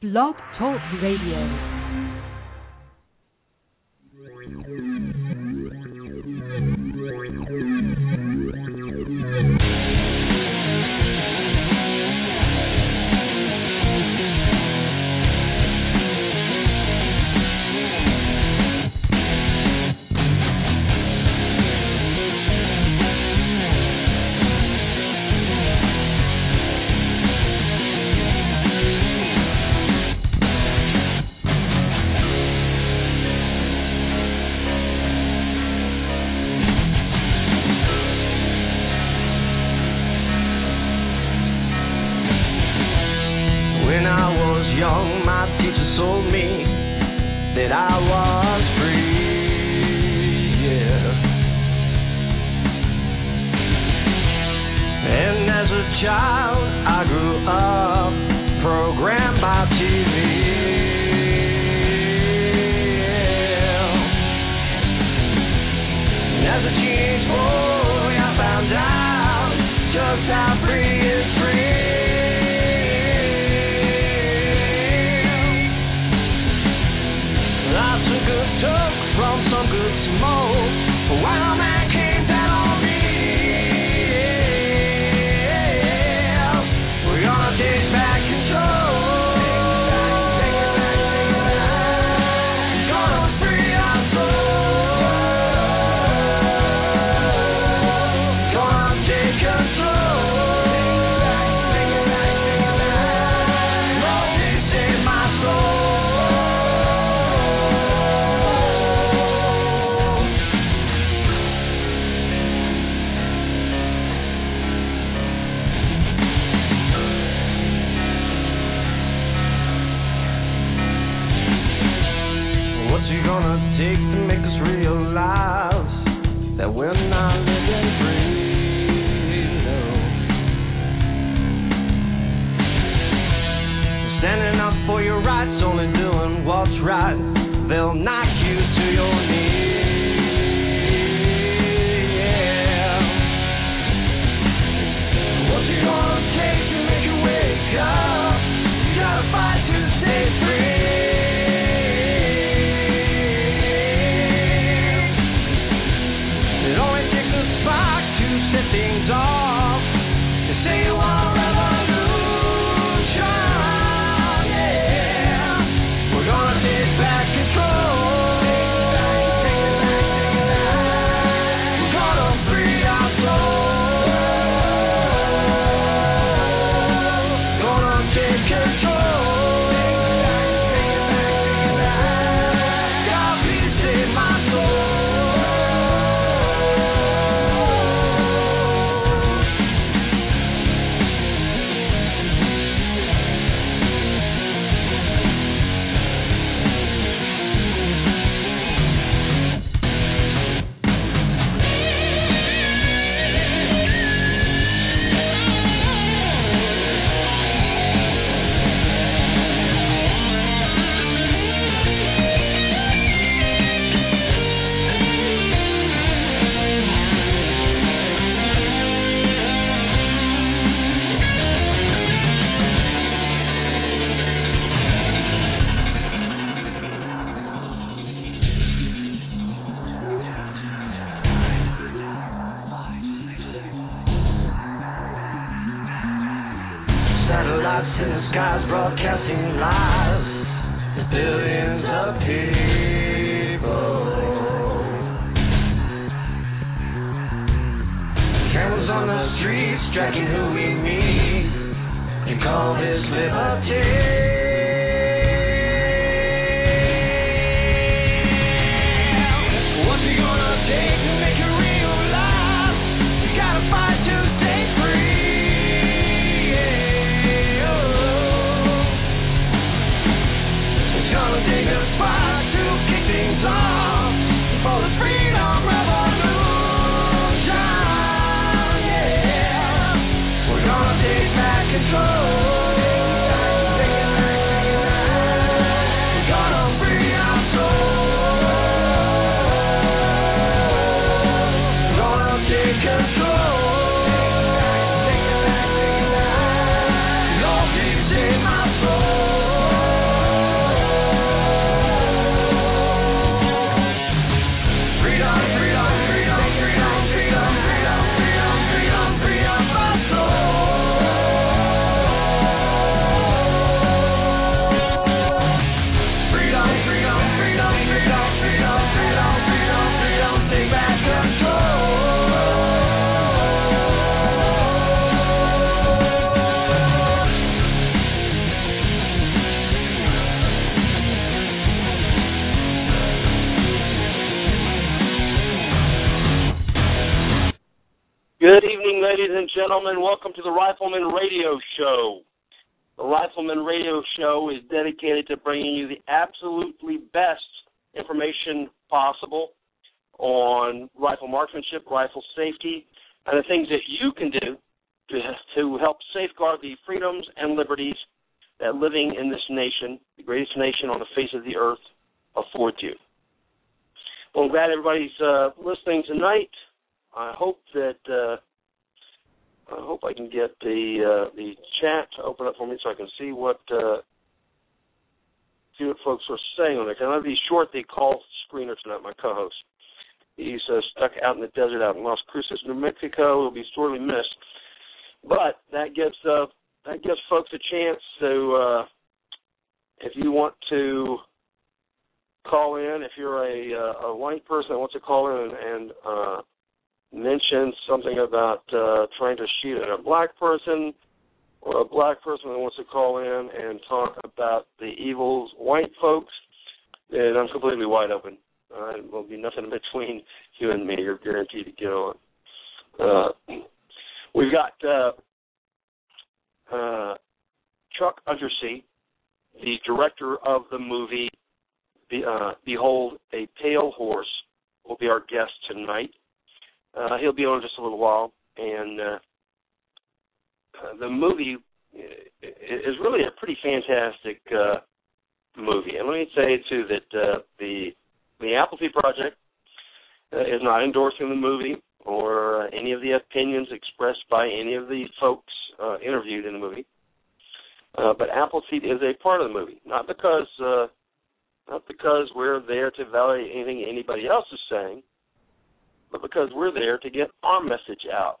Blog Talk Radio. Dedicated to bringing you the absolutely best information possible on rifle marksmanship, rifle safety, and the things that you can do to, to help safeguard the freedoms and liberties that living in this nation, the greatest nation on the face of the earth, affords you. Well, I'm glad everybody's uh, listening tonight. I hope that uh, I hope I can get the uh, the chat to open up for me so I can see what uh, see what folks are saying on there. Can I be short the call screener tonight? My co-host. He's uh, stuck out in the desert out in Las Cruces, New Mexico. He'll be sorely missed. But that gives uh, that gives folks a chance to, uh, if you want to call in, if you're a, uh, a white person that wants to call in and, and uh, mention something about uh, trying to shoot at a black person, a black person that wants to call in and talk about the evils white folks, then I'm completely wide open. Uh, there'll be nothing in between you and me. You're guaranteed to get on. Uh, we've got uh, uh, Chuck Untersee, the director of the movie Be, uh, Behold a Pale Horse, will be our guest tonight. Uh, he'll be on in just a little while, and uh, uh, the movie is really a pretty fantastic uh, movie. And let me say too that uh, the the Appleseed Project uh, is not endorsing the movie or uh, any of the opinions expressed by any of the folks uh, interviewed in the movie. Uh, but Appleseed is a part of the movie, not because uh, not because we're there to validate anything anybody else is saying, but because we're there to get our message out.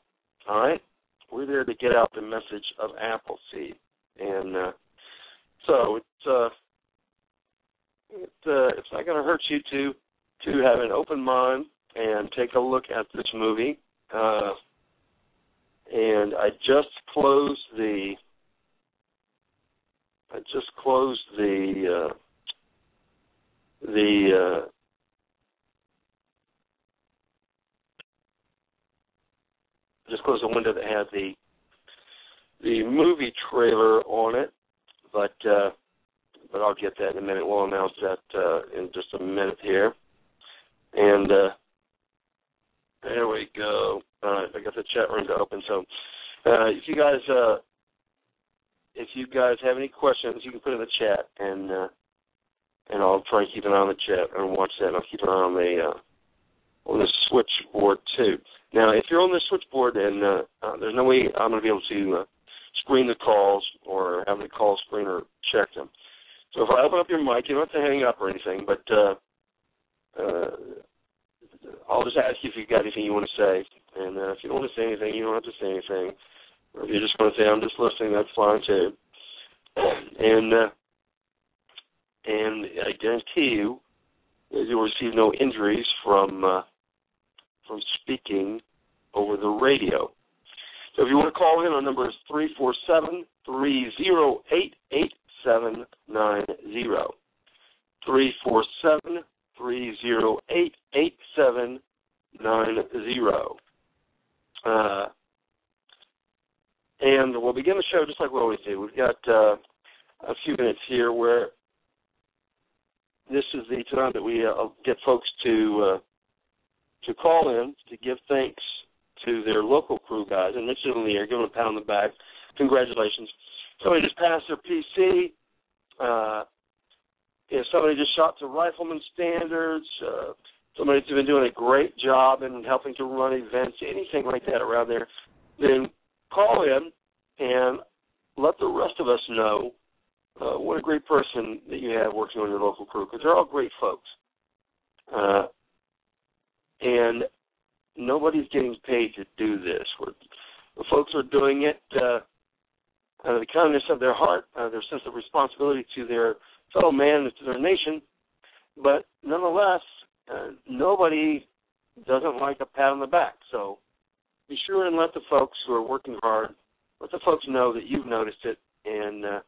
All right, we're there to get out the message of Appleseed, and uh, so it's uh, it, uh, it's not going to hurt you to to have an open mind and take a look at this movie. Uh, and I just closed the I just closed the uh, the uh, just closed the window that had the the movie trailer on it, but uh, but I'll get that in a minute. We'll announce that uh, in just a minute here. And uh, there we go. Right, I got the chat room to open. So uh, if you guys uh, if you guys have any questions, you can put in the chat, and uh, and I'll try and keep an eye on the chat and watch that. And I'll keep an eye on the uh, on the switchboard too. Now, if you're on the switchboard and uh, uh, there's no way I'm going to be able to uh, screen the calls or have the call screener check them. So if I open up your mic, you don't have to hang up or anything, but uh, uh, I'll just ask you if you've got anything you want to say. And uh, if you don't want to say anything, you don't have to say anything. Or if you just want to say I'm just listening, that's fine too. And uh, and I guarantee you that you'll receive no injuries from uh, from speaking over the radio. So if you want to call in, our number is three four seven three zero eight eight seven nine zero. Three four seven three zero eight eight seven nine zero. Uh, and we'll begin the show just like we always do. We've got uh, a few minutes here where this is the time that we uh, get folks to uh, to call in to give thanks to their local crew guys and mention them in the air, give them a pat on the back. Congratulations. Somebody just passed their PC. Uh, somebody just shot to rifleman standards, uh, somebody's been doing a great job in helping to run events, anything like that around there, then call in and let the rest of us know uh, what a great person that you have working on your local crew because they're all great folks. Uh, and nobody's getting paid to do this. We're, the folks are doing it uh, out of the kindness of their heart, out of their sense of responsibility to their fellow man and to their nation. But nonetheless, uh, nobody doesn't like a pat on the back. So be sure and let the folks who are working hard, let the folks know that you've noticed it, and uh,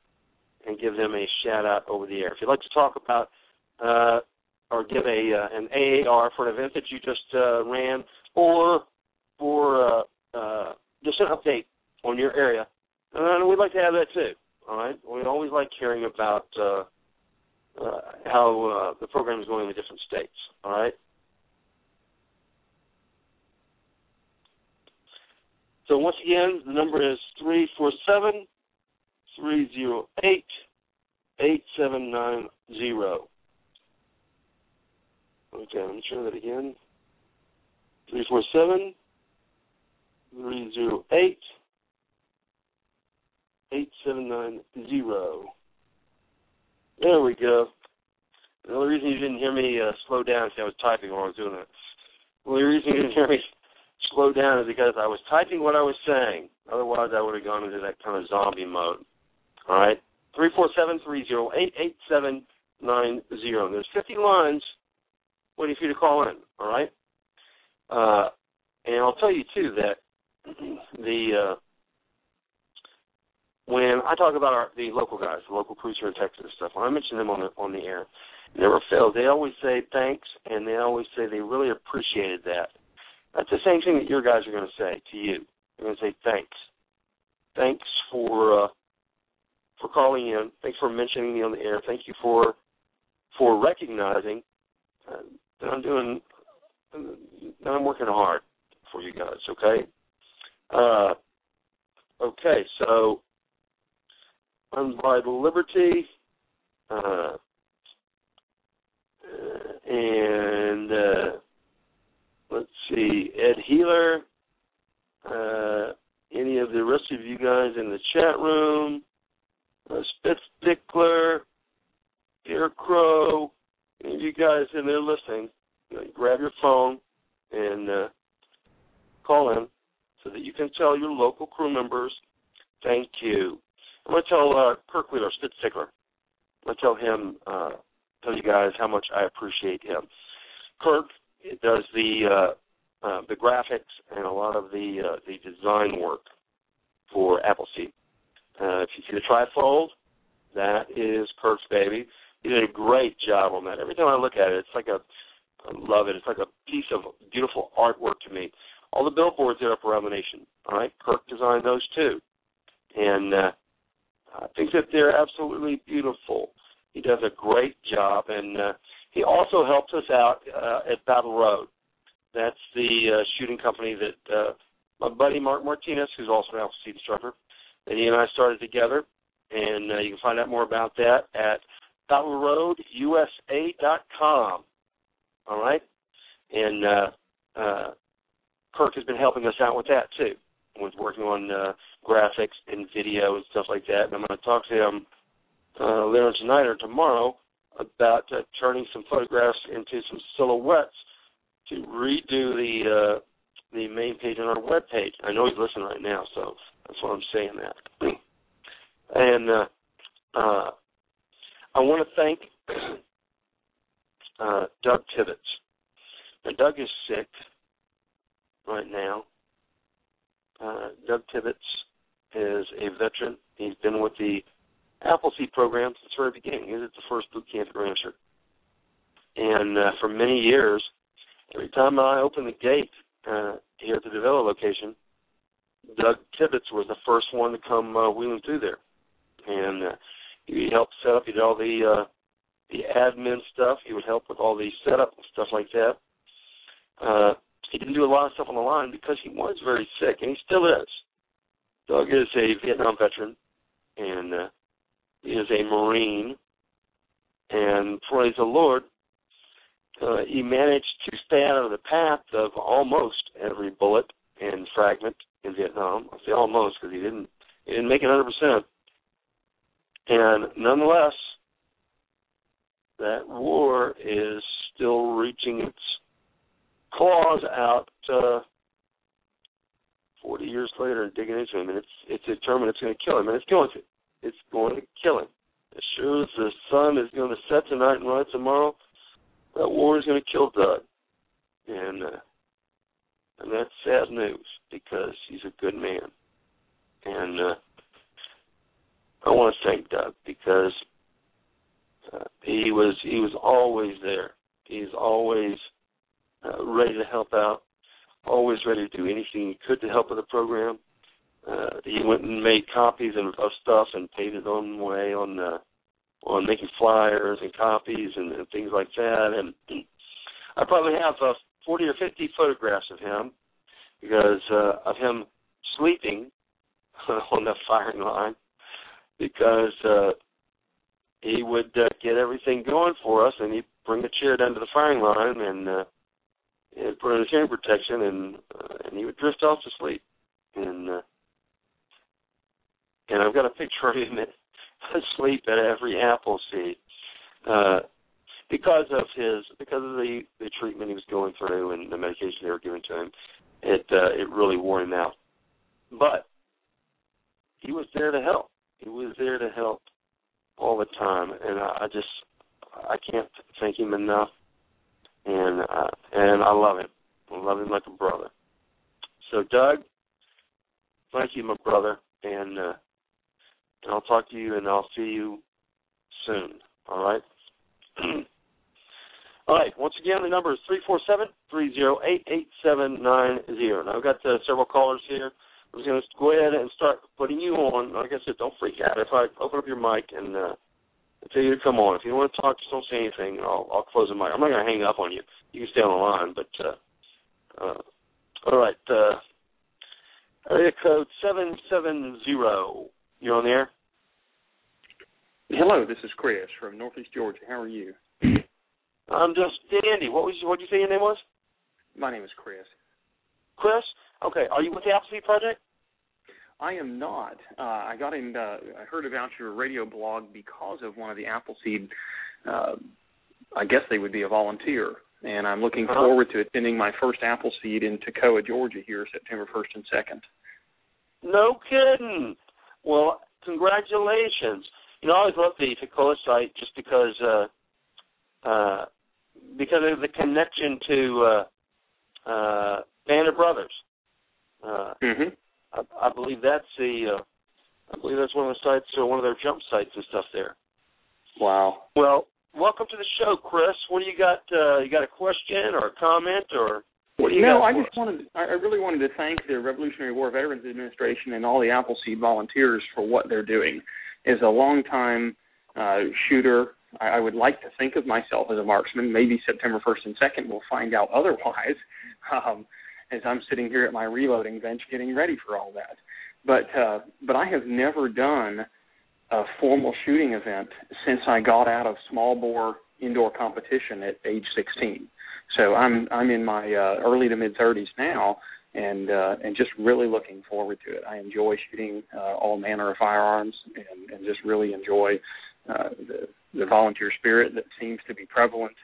and give them a shout out over the air. If you'd like to talk about uh, or give a uh, an AAR for an event that you just uh, ran, or for uh, uh, just an update on your area, and we'd like to have that too. All right, we always like hearing about uh, uh, how the program is going in the different states. All right. So once again, the number is three four seven three zero eight eight seven nine zero. Okay, let me try that again. Three four seven three zero eight eight seven nine zero. There we go. The only reason you didn't hear me uh, slow down is I was typing while I was doing it. The only reason you didn't hear me slow down is because I was typing what I was saying. Otherwise, I would have gone into that kind of zombie mode. All right, three four seven three zero eight eight seven nine zero. There's 50 lines waiting for you to call in. All right, uh, and I'll tell you too that the uh, when I talk about our, the local guys, the local crews here in Texas and stuff, when I mention them on the on the air, never fails. They always say thanks, and they always say they really appreciated that. That's the same thing that your guys are going to say to you. They're going to say thanks, thanks for uh, for calling in. Thanks for mentioning me on the air. Thank you for for recognizing uh, that I'm doing I'm working hard for you guys. Okay. Uh, okay, so Unbridled Liberty, uh, and uh, let's see, Ed Healer, uh, any of the rest of you guys in the chat room, uh, Spitz Dickler, Crow, you guys in there listening, grab your phone and uh, call in so that you can tell your local crew members thank you. I'm going to tell uh, Kirk Wheeler, Spit Stickler. I'm going to tell him, uh, tell you guys how much I appreciate him. Kirk does the uh, uh, the graphics and a lot of the uh, the design work for Appleseed. Uh, if you see the trifold, that is Kirk's baby. He did a great job on that. Every time I look at it, it's like a I love it. It's like a piece of beautiful artwork to me. All the billboards are up around the nation. All right, Kirk designed those too, and uh, I think that they're absolutely beautiful. He does a great job, and uh, he also helps us out uh, at Battle Road. That's the uh, shooting company that uh, my buddy Mark Martinez, who's also an Appleseed instructor, that he and I started together. And uh, you can find out more about that at battleroadusa.com. All right, and uh, uh, Kirk has been helping us out with that too, with working on uh, graphics and video and stuff like that. And I'm going to talk to him uh, later tonight or tomorrow about uh, turning some photographs into some silhouettes to redo the uh, the main page on our web page. I know he's listening right now, so that's why I'm saying that. and uh, uh, I want to thank uh, Doug Tibbetts. Now, Doug is sick right now. Uh, Doug Tibbetts is a veteran. He's been with the Appleseed program since the very beginning. He was at the first boot camp at Ramseur. And uh, for many years, every time I opened the gate uh, here at the Davilla location, Doug Tibbetts was the first one to come uh, wheeling through there. And uh, he helped set up, he did all the uh, the admin stuff. He would help with all the setup and stuff like that. Uh, he didn't do a lot of stuff on the line because he was very sick, and he still is. Doug is a Vietnam veteran, and uh, he is a Marine. And praise the Lord, uh, he managed to stay out of the path of almost every bullet and fragment in Vietnam. I say almost because he didn't he didn't make it 100 percent. And nonetheless, that war is still reaching its claws out uh, 40 years later and digging into him, and it's it's determined it's going to kill him, and it's going to. It's going to kill him. As sure as the sun is going to set tonight and rise tomorrow, that war is going to kill Doug, and uh, and that's sad news because he's a good man, and uh, I want to thank Doug because uh, he was he was always there. He's always uh, ready to help out, always ready to do anything he could to help with the program. uh, he went and made copies and, of stuff and paid his own way on uh, on making flyers and copies and, and things like that. And I probably have uh, 40 or 50 photographs of him because uh, of him sleeping on the firing line because uh, he would uh, get everything going for us and he'd bring a chair down to the firing line and uh, and put on his hearing protection and uh, and he would drift off to sleep and uh, and I've got a picture of him asleep at every apple seed uh, because of his because of the the treatment he was going through and the medication they were giving to him. It uh, it really wore him out, but he was there to help. He was there to help all the time, and I, I just I can't thank him enough. And uh, and I love him. I love him like a brother. So Doug, thank you, my brother, and uh, and I'll talk to you, and I'll see you soon. All right. All right. Once again, the number is three four seven three zero eight eight seven nine zero. Now I've got uh, several callers here. I'm just going to go ahead and start putting you on. Like I said, don't freak out. If I open up your mic and uh, tell you to come on, if you want to talk, just don't say anything. I'll, I'll close the mic. I'm not going to hang up on you. You can stay on the line, but uh, uh, all right. Uh, area code seven seven zero. You're on the air. Hello, this is Chris from Northeast Georgia. How are you? I'm just dandy. What was what did you say your name was? My name is Chris. Chris. Okay. Are you with the Appleseed Project? I am not. Uh, I got in. Uh, I heard about your radio blog because of one of the Appleseed. Uh, I guess they would be a volunteer, and I'm looking Uh-huh. forward to attending my first Appleseed in Toccoa, Georgia, here September 1st and 2nd. No kidding. Well, congratulations. You know, I always love the Toccoa site just because uh uh because of the connection to uh uh Band of Brothers. Uh Mm-hmm. I, I believe that's the uh I believe that's one of the sites or one of their jump sites and stuff there. Wow. Well, welcome to the show, Chris. What do you got uh you got a question or a comment or what do you no, I just us? wanted. I really wanted to thank the Revolutionary War Veterans Administration and all the Appleseed volunteers for what they're doing. As a longtime uh, shooter, I, I would like to think of myself as a marksman. Maybe September 1st and 2nd we'll find out otherwise. Um, as I'm sitting here at my reloading bench getting ready for all that, but uh, but I have never done a formal shooting event since I got out of small bore indoor competition at age 16. So I'm I'm in my uh, early to mid 30s now, and uh, and just really looking forward to it. I enjoy shooting uh, all manner of firearms, and, and just really enjoy uh, the the volunteer spirit that seems to be prevalent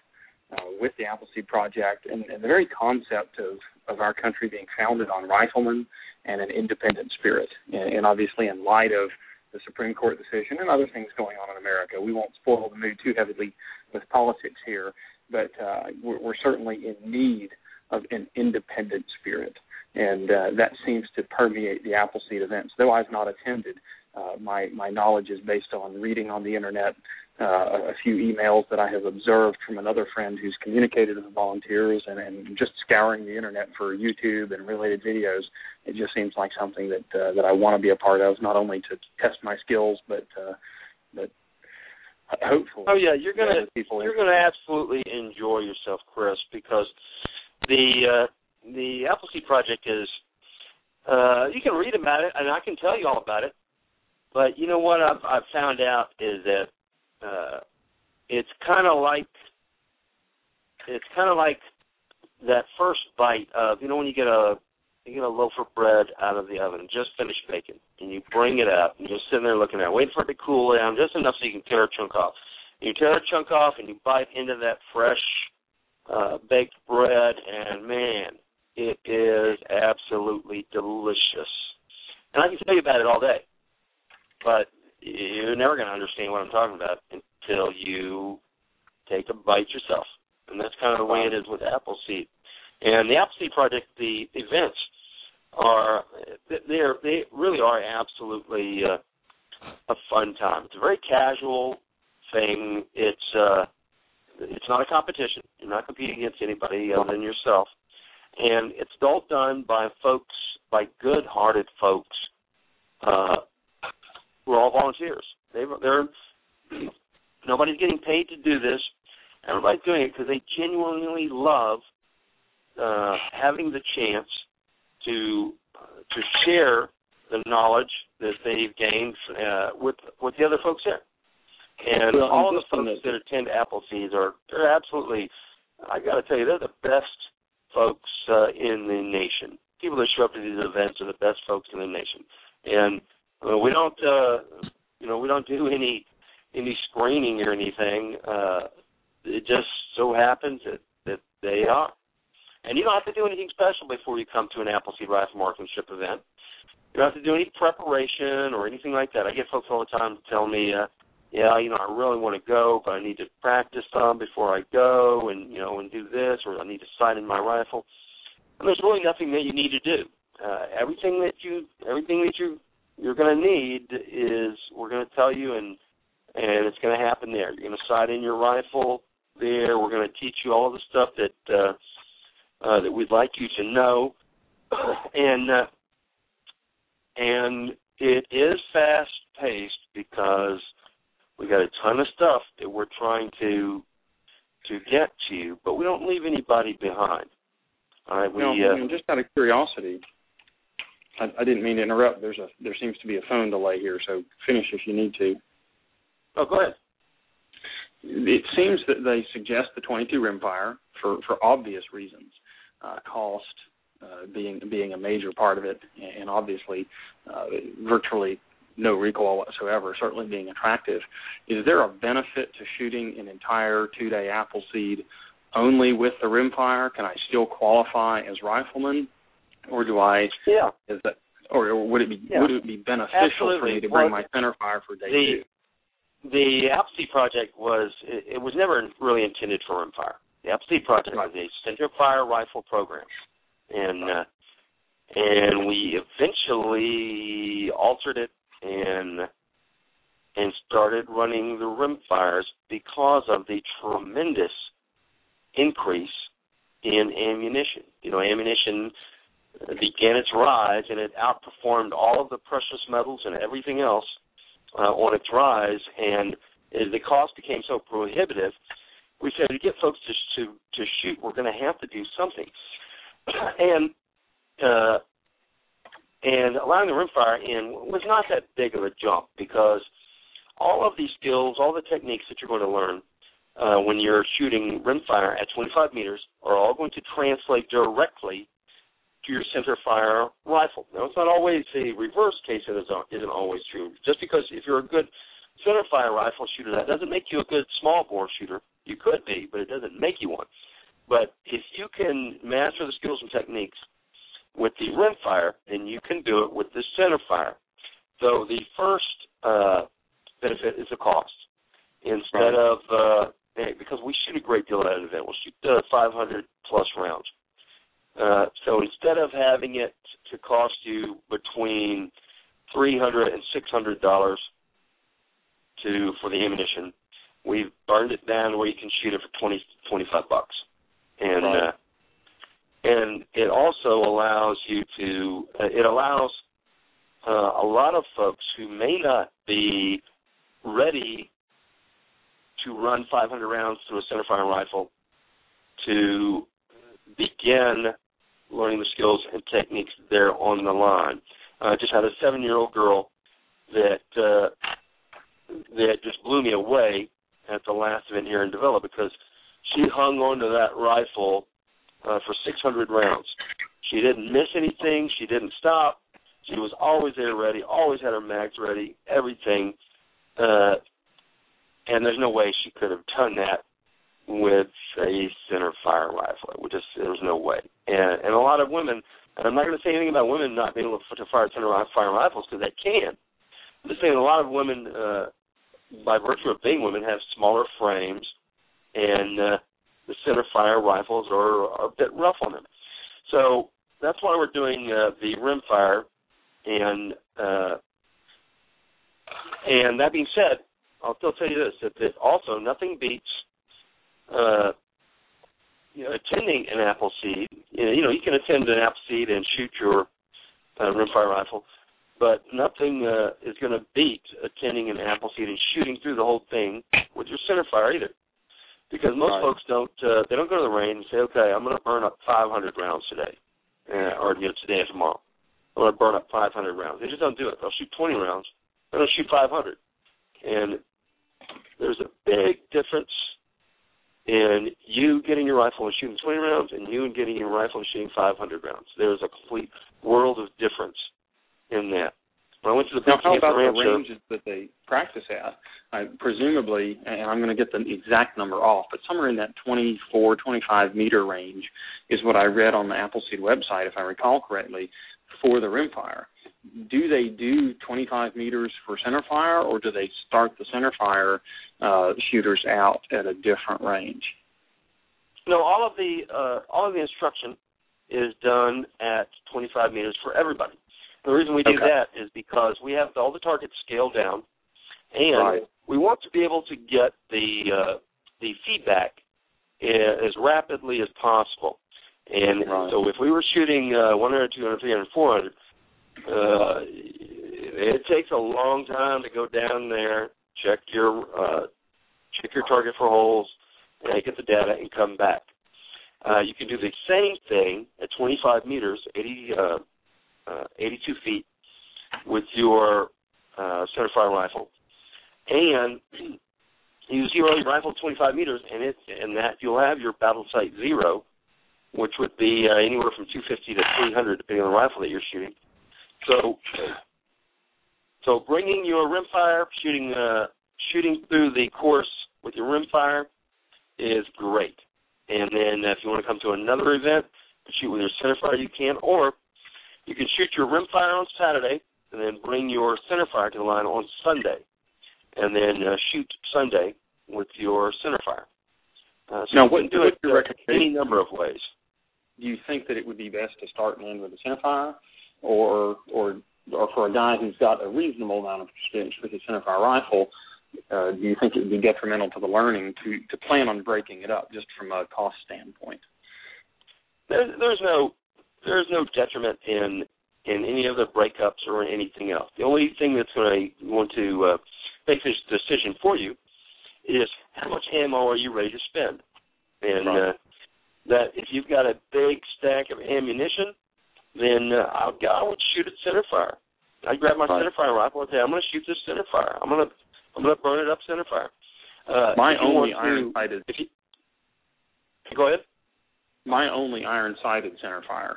uh, with the Appleseed Project, and, and the very concept of of our country being founded on riflemen and an independent spirit, and, and obviously in light of the Supreme Court decision and other things going on in America. We won't spoil the mood too heavily with politics here, but uh, we're, we're certainly in need of an independent spirit, and uh, that seems to permeate the Appleseed events. Though I've not attended, uh, my my knowledge is based on reading on the internet, uh, a few emails that I have observed from another friend who's communicated with the volunteers, and, and just scouring the internet for YouTube and related videos. It just seems like something that uh, that I want to be a part of, not only to test my skills, but uh, but hopefully. Oh yeah, you're gonna you're gonna absolutely enjoy yourself, Chris, because the uh, Appleseed Project is uh, you can read about it and I can tell you all about it. But you know what I've I've found out is that uh, it's kind of like it's kind of like that first bite of you know when you get a you get a loaf of bread out of the oven, just finished baking, and you bring it up, and you're sitting there looking at it, waiting for it to cool down just enough so you can tear a chunk off. You tear a chunk off, and you bite into that fresh uh, baked bread, and man, it is absolutely delicious. And I can tell you about it all day, but you're never going to understand what I'm talking about until you take a bite yourself. And that's kind of the way it is with Appleseed. And the Appleseed Project, the events are they're they really are absolutely uh, a fun time. It's a very casual thing. It's uh, it's not a competition. You're not competing against anybody other than yourself. And it's all done by folks, by good-hearted folks uh, we're all volunteers. They, they're nobody's getting paid to do this. Everybody's doing it because they genuinely love uh, having the chance to uh, to share the knowledge that they've gained uh, with with the other folks there. And Well, all of the folks that attend Appleseed are they're absolutely. I got to tell you, they're the best folks uh, in the nation. People that show up to these events are the best folks in the nation, and uh, we don't, uh, you know, we don't do any any screening or anything. Uh, it just so happens that that they are, and you don't have to do anything special before you come to an Appleseed Rifle Marksmanship event. You don't have to do any preparation or anything like that. I get folks all the time telling me, uh, yeah, you know, I really want to go, but I need to practice some before I go, and you know, and do this, or I need to sight in my rifle. And there's really nothing that you need to do. Uh, everything that you, everything that you, you're going to need is we're going to tell you, and and it's going to happen there. You're going to sight in your rifle there. We're going to teach you all the stuff that uh, uh, that we'd like you to know, and uh, and it is fast paced because we got a ton of stuff that we're trying to to get to, but we don't leave anybody behind. All right, we uh, I mean, just out of curiosity, I, I didn't mean to interrupt. There's a there seems to be a phone delay here, so finish if you need to. oh go ahead. It seems that they suggest the 22 rimfire for for obvious reasons, uh, cost uh, being being a major part of it, and obviously uh, virtually no recoil whatsoever. Certainly being attractive. Is there a benefit to shooting an entire two-day Appleseed only with the rimfire? Can I still qualify as rifleman, or do I? Yeah, Is that or, or would it be Yeah. would it be beneficial for Absolutely. me to bring Well, my center fire for day the two? the Appleseed project was it, it was never really intended for rimfire. The Appleseed project was a center fire rifle program, and uh, and we eventually altered it and and started running the rimfires because of the tremendous increase in ammunition. You know, ammunition began its rise and it outperformed all of the precious metals and everything else uh, on its rise, and the cost became so prohibitive, we said to get folks to to, to shoot, we're going to have to do something, and uh, and allowing the rimfire in was not that big of a jump because all of these skills, all the techniques that you're going to learn uh, when you're shooting rimfire at 25 meters are all going to translate directly to your center fire rifle. Now, it's not always a reverse case that is, isn't always true. Just because if you're a good center fire rifle shooter, that doesn't make you a good small bore shooter. You could be, but it doesn't make you one. But if you can master the skills and techniques with the rimfire, then you can do it with the center fire. So the first uh, benefit is the cost. Instead of uh, because we shoot a great deal at an event, we'll shoot uh, 500 plus rounds. Uh, so instead of having it to cost you between 300 and 600 dollars to for the ammunition, we've burned it down where you can shoot it for 20 25 bucks, and Right. uh, and it also allows you to uh, it allows uh, a lot of folks who may not be ready to run 500 rounds through a centerfire rifle to begin learning the skills and techniques there on the line. I just had a seven-year-old girl that uh, that just blew me away at the last event here in Davilla because she hung onto that rifle uh, for 600 rounds. She didn't miss anything. She didn't stop. She was always there ready. Always had her mags ready. Everything. Uh, and there's no way she could have done that with a center fire rifle. It would just there was no way. And and a lot of women, and I'm not going to say anything about women not being able to fire center fire rifles because they can. I'm just saying a lot of women, uh, by virtue of being women, have smaller frames, and uh, the center fire rifles are, are a bit rough on them. So that's why we're doing uh, the rimfire. And uh, and that being said, I'll still tell you this: that, that also nothing beats uh, you know, attending an Appleseed. You know, you know, you can attend an Appleseed and shoot your uh, rimfire rifle, but nothing uh, is going to beat attending an Appleseed and shooting through the whole thing with your center fire either. Because most Right. folks don't, uh, they don't go to the range and say, okay, I'm going to burn up 500 rounds today, uh, or you know, today and tomorrow. I'm going to burn up 500 rounds. They just don't do it. They'll shoot 20 rounds. They're going to shoot 500. And there's a big difference in you getting your rifle and shooting 20 rounds and you getting your rifle and shooting 500 rounds. There's a complete world of difference in that. When I went to the Now, how about the ranges that they practice at? I, presumably, and I'm going to get the exact number off, but somewhere in that 24, 25 meter range is what I read on the Appleseed website, if I recall correctly, for the rimfire. Do they do 25 meters for center fire, or do they start the center fire uh, shooters out at a different range? no, all of the uh, all of the instruction is done at 25 meters for everybody. The reason we do Okay. that is because we have all the targets scaled down, and Right. we want to be able to get the uh, the feedback uh, as rapidly as possible. And Right. so if we were shooting uh, 100, 200, 300, 400, uh, it takes a long time to go down there, check your uh, check your target for holes, and get the data and come back. Uh, you can do the same thing at 25 meters, 80, uh, uh, 82 feet, with your uh, centerfire rifle, and you zero your rifle 25 meters, and it and that you'll have your battle sight zero, which would be uh, anywhere from 250 to 300, depending on the rifle that you're shooting. So, so bringing your rimfire, shooting uh, shooting through the course with your rimfire is great. And then if you want to come to another event, shoot with your centerfire, you can, or you can shoot your rimfire on Saturday and then bring your centerfire to the line on Sunday, and then uh, shoot Sunday with your centerfire. Uh, so Now, you what- can do what's it uh, any number of ways. do you think that it would be best to start and end with a centerfire, or or or for a guy who's got a reasonable amount of experience with his centerfire rifle, uh, do you think it would be detrimental to the learning to to plan on breaking it up just from a cost standpoint? There's, there's no there's no detriment in in any of the breakups or anything else. The only thing that's going to want to uh, make this decision for you is how much ammo are you ready to spend, and Right. uh, that if you've got a big stack of ammunition, then uh, I, would, I would shoot at center fire. I'd grab my Right. center fire rifle and say, I'm going to shoot this center fire. I'm going to I'm going to burn it up center fire. Uh, My only to- iron sighted If you, go ahead. My only iron sighted centerfire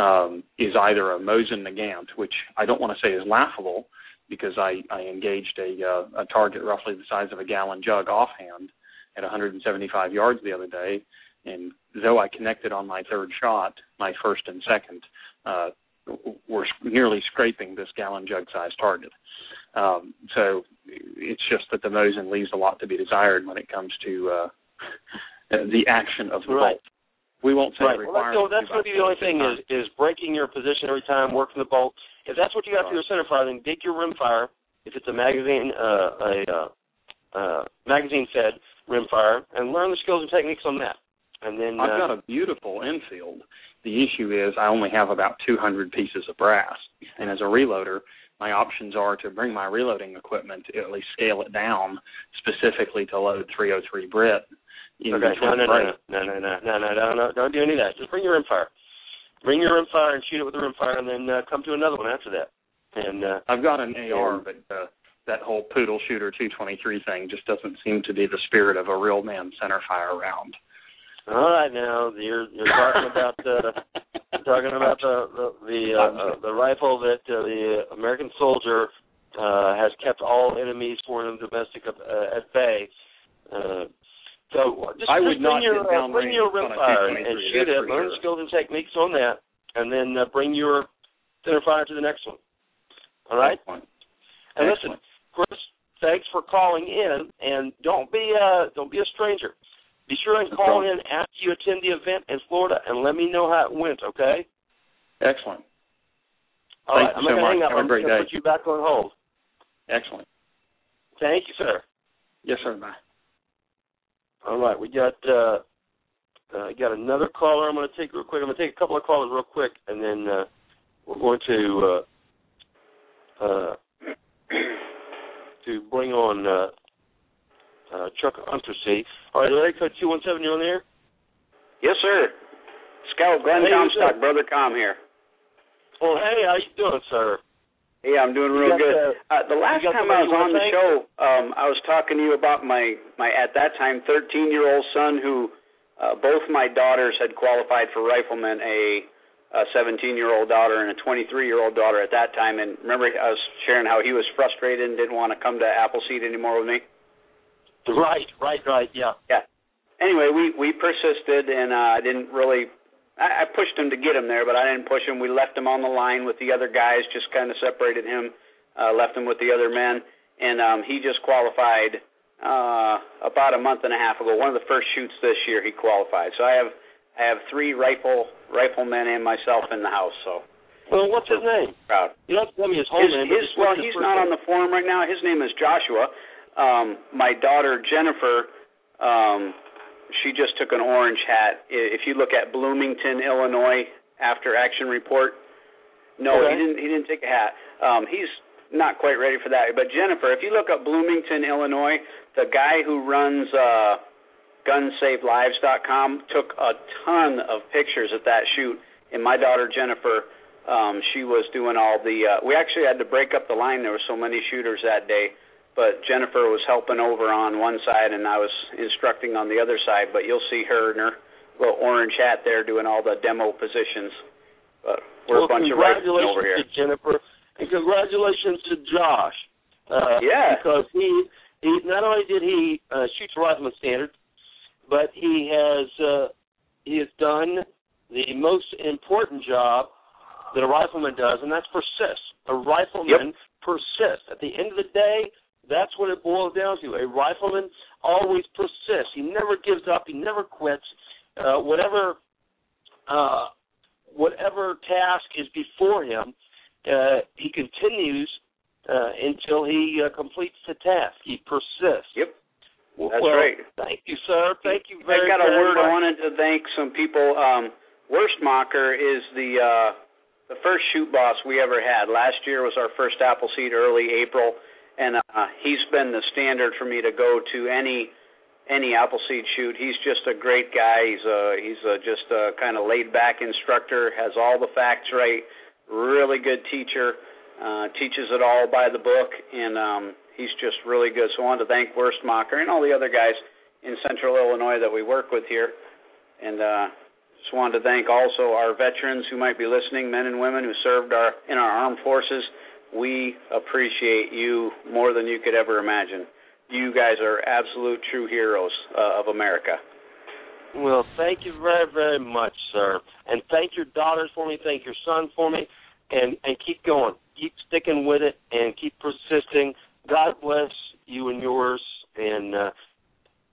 um, is either a Mosin Nagant, which I don't want to say is laughable because I, I engaged a uh, a target roughly the size of a gallon jug offhand at 175 yards the other day, and though I connected on my third shot, my first and second uh, were nearly scraping this gallon jug size target. Um, so it's just that the Mosin leaves a lot to be desired when it comes to uh, the action of the Right. bolt. We won't say Right. Well, that's, going to be the only thing is is breaking your position every time, working the bolt. If that's what you got for your center fire, then dig your rim fire. If it's a magazine, uh, a uh, uh, magazine fed rim fire, and learn the skills and techniques on that. And then I've uh, got a beautiful Enfield. The issue is I only have about 200 pieces of brass, and as a reloader, my options are to bring my reloading equipment, to at least scale it down specifically to load 303 Brit. In okay. No, no, no, no, no, no, no, no, no, no, don't do any of that. Just bring your rim fire. Bring your rim fire and shoot it with the rim fire, and then uh, come to another one after that. And uh, I've got an AR, Yeah. but uh, that whole poodle shooter 223 thing just doesn't seem to be the spirit of a real man center fire round. all right, now you're you're talking about uh, talking about the the the, uh, uh, the rifle that uh, the American soldier uh, has kept all enemies, foreign and domestic, uh, at bay. Uh, so just, I just would bring not your uh, bring your rimfire and, and shoot it. Learn sure. skills and techniques on that, and then uh, bring your center fire to the next one. All right. Excellent. And listen, Chris, thanks for calling in, and don't be uh don't be a stranger. Be sure and call in after you attend the event in Florida, and let me know how it went. Okay. Excellent. All Thank right. you I'm so gonna much. hang up. Have I'm gonna day. put you back on hold. Excellent. Thank you, sir. Yes, sir. Bye. All right, we got uh, uh got another caller. I'm going to take real quick. I'm going to take a couple of callers real quick, and then uh, we're going to uh, uh, to bring on uh, uh, Chuck Untersee. All right, area code two one seven. You on there? Yes, sir. Scout Glenn Hey, Comstock, brother Com here. Well, hey, how you doing, sir? Hey, I'm doing real good. the- uh, the last time somebody I was on the show, um, I was talking to you about my my at that time 13 year old son who uh, both my daughters had qualified for riflemen. A a 17 year old daughter and a 23 year old daughter at that time. And remember, I was sharing how he was frustrated and didn't want to come to Appleseed anymore with me. Right, right, right. Yeah. Yeah. Anyway, we we persisted, and uh, I didn't really. I, I pushed him to get him there, but I didn't push him. We left him on the line with the other guys, just kind of separated him, uh, left him with the other men, and um, he just qualified uh, about a month and a half ago. One of the first shoots this year, he qualified. So I have I have three rifle riflemen and myself in the house. So Well, what's his name? proud. You don't have to tell me his whole His, name. his well, his he's not name? on the forum right now. His name is Joshua. Um, my daughter Jennifer, um, she just took an orange hat. If you look at Bloomington, Illinois, after action report, no, Okay. he didn't. He didn't take a hat. Um, he's not quite ready for that. But Jennifer, if you look up Bloomington, Illinois, the guy who runs uh, GunSaveLives.com took a ton of pictures at that shoot. And my daughter Jennifer, um, she was doing all the. Uh, we actually had to break up the line. There were so many shooters that day. But Jennifer was helping over on one side, and I was instructing on the other side. But you'll see her in her little orange hat there doing all the demo positions. But we're well, a bunch of riflemen over here. to Jennifer, and congratulations to Josh. Uh, Yeah. Because he, he not only did he uh, shoot the rifleman standard, but he has uh, he has done the most important job that a rifleman does, and that's persist. A rifleman persists. At the end of the day, that's what it boils down to. A rifleman always persists. He never gives up. He never quits. Uh, whatever uh, whatever task is before him, uh, he continues uh, until he uh, completes the task. He persists. Yep. Well, That's right. Thank you, sir. Thank you very much. I got a word. I wanted to thank some people. Um, Wurstmacher is the uh, the first shoot boss we ever had. Last year was our first Appleseed, early April, and uh, he's been the standard for me to go to any any Appleseed shoot. He's just a great guy. He's a he's a, just a kind of laid back instructor. Has all the facts right. Really good teacher. Uh, teaches it all by the book, and um, he's just really good. So I wanted to thank Wurstmacher and all the other guys in Central Illinois that we work with here, and uh, just wanted to thank also our veterans who might be listening, men and women who served our in our armed forces. We appreciate you more than you could ever imagine. You guys are absolute true heroes uh, of America. Well, thank you very, very much, sir. And thank your daughters for me. Thank your son for me. And and keep going. Keep sticking with it and keep persisting. God bless you and yours. And uh,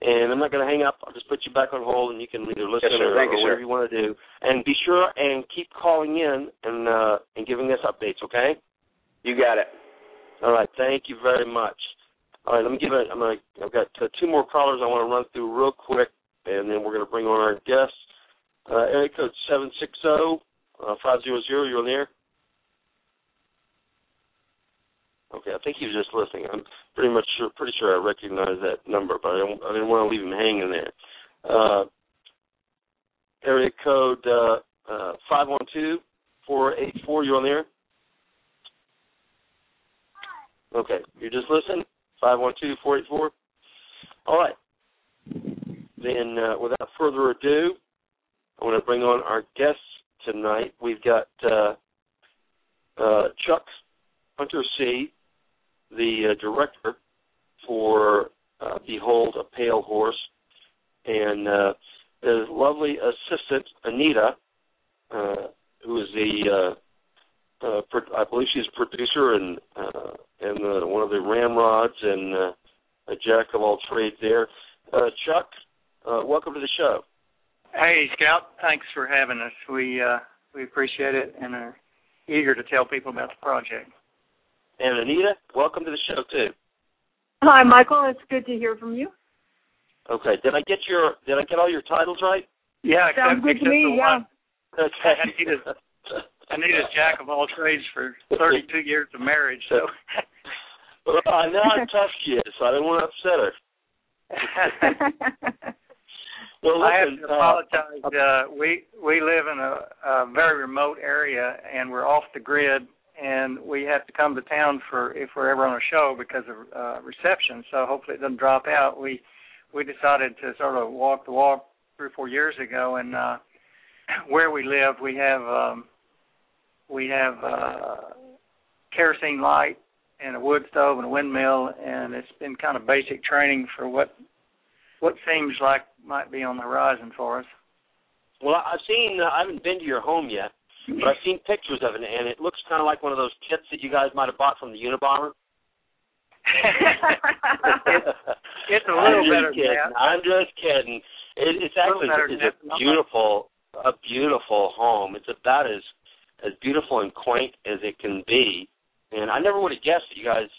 and I'm not going to hang up. I'll just put you back on hold, and you can either listen sir. or, you, or sir. whatever you want to do. And be sure and keep calling in and uh, and giving us updates. Okay. You got it. All right. Thank you very much. All right. Let me give it. I'm gonna. I've got uh, two more callers I want to run through real quick, and then we're to bring on our guests. Uh, area code seven six zero five zero zero. You're on the air. Okay, I think he was just listening. I'm pretty much sure, pretty sure I recognize that number, but I, I didn't want to leave him hanging there. Uh, area code uh, uh, five one two four eight four. You're on the air. Okay, you just listen. Five one two four eight four. All right. Then, uh, without further ado, I want to bring on our guests tonight. We've got uh, uh, Chuck Hunter C, the uh, director for uh, Behold a Pale Horse, and uh, his lovely assistant Anita, uh, who is the uh, I believe she's a producer and uh, and uh, one of the ramrods and uh, a jack of all trades there. Uh, Chuck, uh, welcome to the show. Hey, Scout. Thanks for having us. We uh, we appreciate it and are eager to tell people about the project. And Anita, welcome to the show too. Hi, Michael. It's good to hear from you. Okay, did I get your did I get all your titles right? Yeah, Sounds except, good to me. Yeah. one. Okay. Anita's, jack of all trades for 32 years of marriage. So well, I know how tough she is, so I didn't want to upset her. well, listen, I have to apologize. Uh, we we live in a, a very remote area, and we're off the grid, and we have to come to town for if we're ever on a show because of uh, reception. So hopefully it doesn't drop out. We we decided to sort of walk the walk three or four years ago, and uh, where we live, we have um, we have uh, kerosene light and a wood stove and a windmill, and it's been kind of basic training for what what seems like might be on the horizon for us. Well, I've seen. Uh, I haven't been to your home yet, but I've seen pictures of it, and it looks kind of like one of those kits that you guys might have bought from the Unabomber. it's, it's a I'm little just better kidding. than that. I'm just kidding. It, it's actually it's a beautiful, a beautiful home. It's about as as beautiful and quaint as it can be. And I never would have guessed that you guys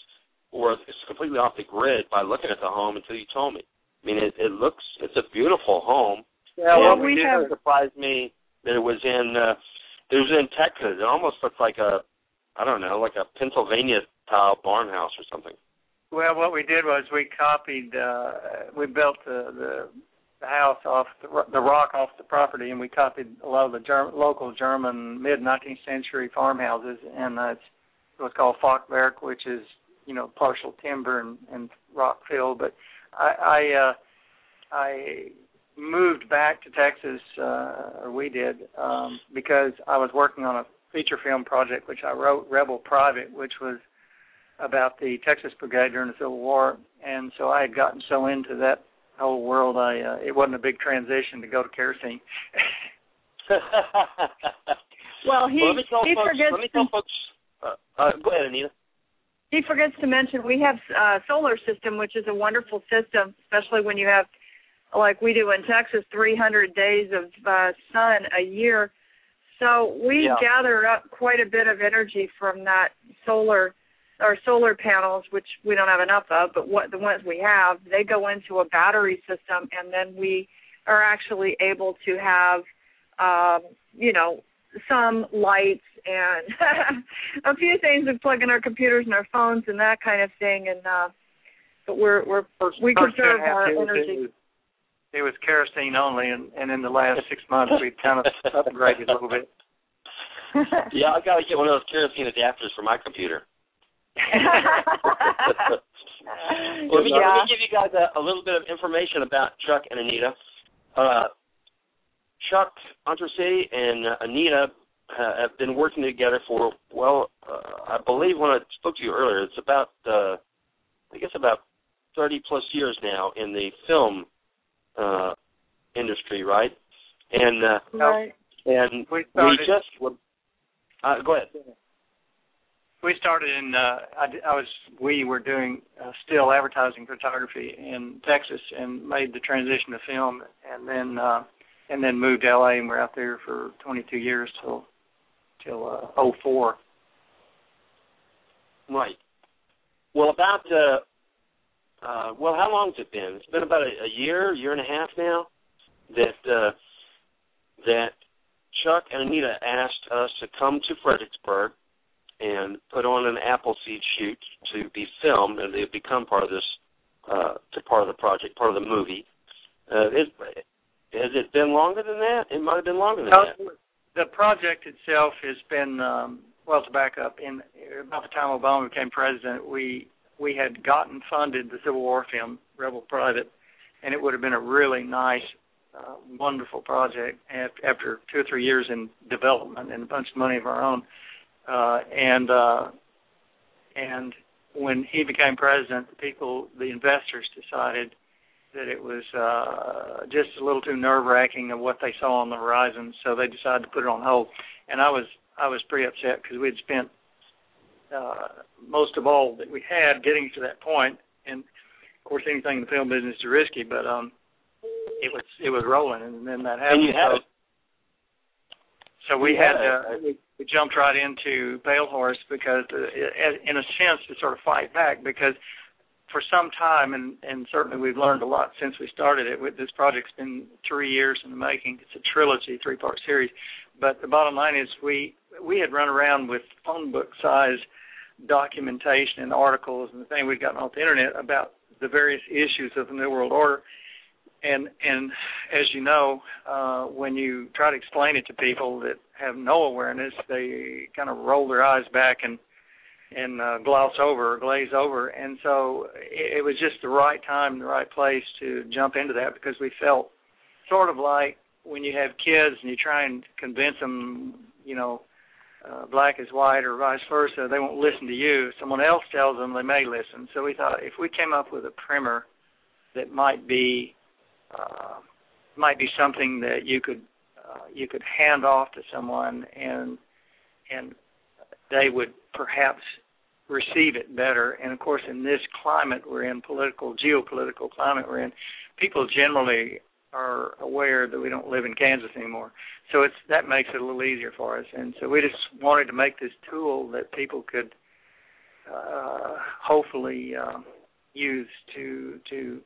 were completely off the grid by looking at the home until you told me. I mean, it, it looks it's a beautiful home. Yeah, and well, it we have- surprise me that it was in uh, it was in Texas. It almost looked like a I don't know, like a Pennsylvania style barn house or something. Well, what we did was we copied. uh We built the the, the house off the, the rock off the property, and we copied a lot of the Germ- local German mid 19th century farmhouses, and uh, it's what's called Fachwerk, which is you know partial timber and, and rock fill. But I I, uh, I moved back to Texas, uh, or we did, um, because I was working on a feature film project which I wrote, Rebel Private, which was about the Texas Brigade during the Civil War, and so I had gotten so into that whole world, I uh, it wasn't a big transition to go to kerosene. Well, he well, let me tell he folks. forgets Let me tell folks. Uh, uh, go ahead, Anita. he forgets to mention we have uh solar system which is a wonderful system especially when you have like we do in Texas 300 days of uh sun a year so we Yeah. gather up quite a bit of energy from that solar our solar panels which we don't have enough of but what the ones we have they go into a battery system and then we are actually able to have um you know some lights and a few things we plug in our computers and our phones and that kind of thing and uh but we're we're we First conserve and a half our energy It was, it was kerosene only, and, and in the last six months we've kind of upgraded a little bit. Yeah, I got to get one of those kerosene adapters for my computer. Let me, let me give you guys a, a little bit of information about Chuck and Anita. Uh, Chuck Untersee and uh, Anita uh, have been working together for well, uh, I believe when I spoke to you earlier, it's about uh, I guess about thirty plus years now in the film uh, industry, right? And uh, right. and We we started- just uh, go ahead. We started in. Uh, I, I was. We were doing uh, still advertising photography in Texas, and made the transition to film, and then uh, and then moved to LA, and we're out there for 22 years till till uh, 04. Right. Well, about uh, uh, well, how long has it been? It's been about a, a year, year and a half now that uh, that Chuck and Anita asked us to come to Fredericksburg and put on an Appleseed shoot to be filmed, and they've become part of this, uh, to part of the project, part of the movie. Uh, it, has it been longer than that? It might have been longer than No, that. the project itself has been um, well to back up. In about the time Obama became president, we we had gotten funded the Civil War film Rebel Private, and it would have been a really nice, uh, wonderful project after two or three years in development and a bunch of money of our own. Uh, and uh, and when he became president, the people, the investors, decided that it was uh just a little too nerve wracking of what they saw on the horizon, so they decided to put it on hold. And I was I was pretty upset because we had spent uh most of all that we had getting to that point, and of course anything in the film business is risky, but um it was it was rolling, and then that happened. And you had so, so we You had had uh, we, jumped right into Pale Horse because, uh, in a sense, to sort of fight back because for some time, and and certainly we've learned a lot since we started it. This project's been three years in the making. It's a trilogy, three part series. But the bottom line is we we had run around with phone book size documentation and articles and the thing we'd gotten off the internet about the various issues of the New World Order. And and as you know, uh, when you try to explain it to people that have no awareness, they kind of roll their eyes back and and uh, gloss over or glaze over. And so it, it was just the right time, the right place to jump into that because we felt sort of like when you have kids and you try and convince them, you know, uh, black is white or vice versa, they won't listen to you. Someone else tells them they may listen. So we thought if we came up with a primer that might be uh, might be something that you could uh, you could hand off to someone and and they would perhaps receive it better. And of course, in this climate we're in, political geopolitical climate we're in, people generally are aware that we don't live in Kansas anymore. So it's that makes it a little easier for us. And so we just wanted to make this tool that people could uh, hopefully uh, use to to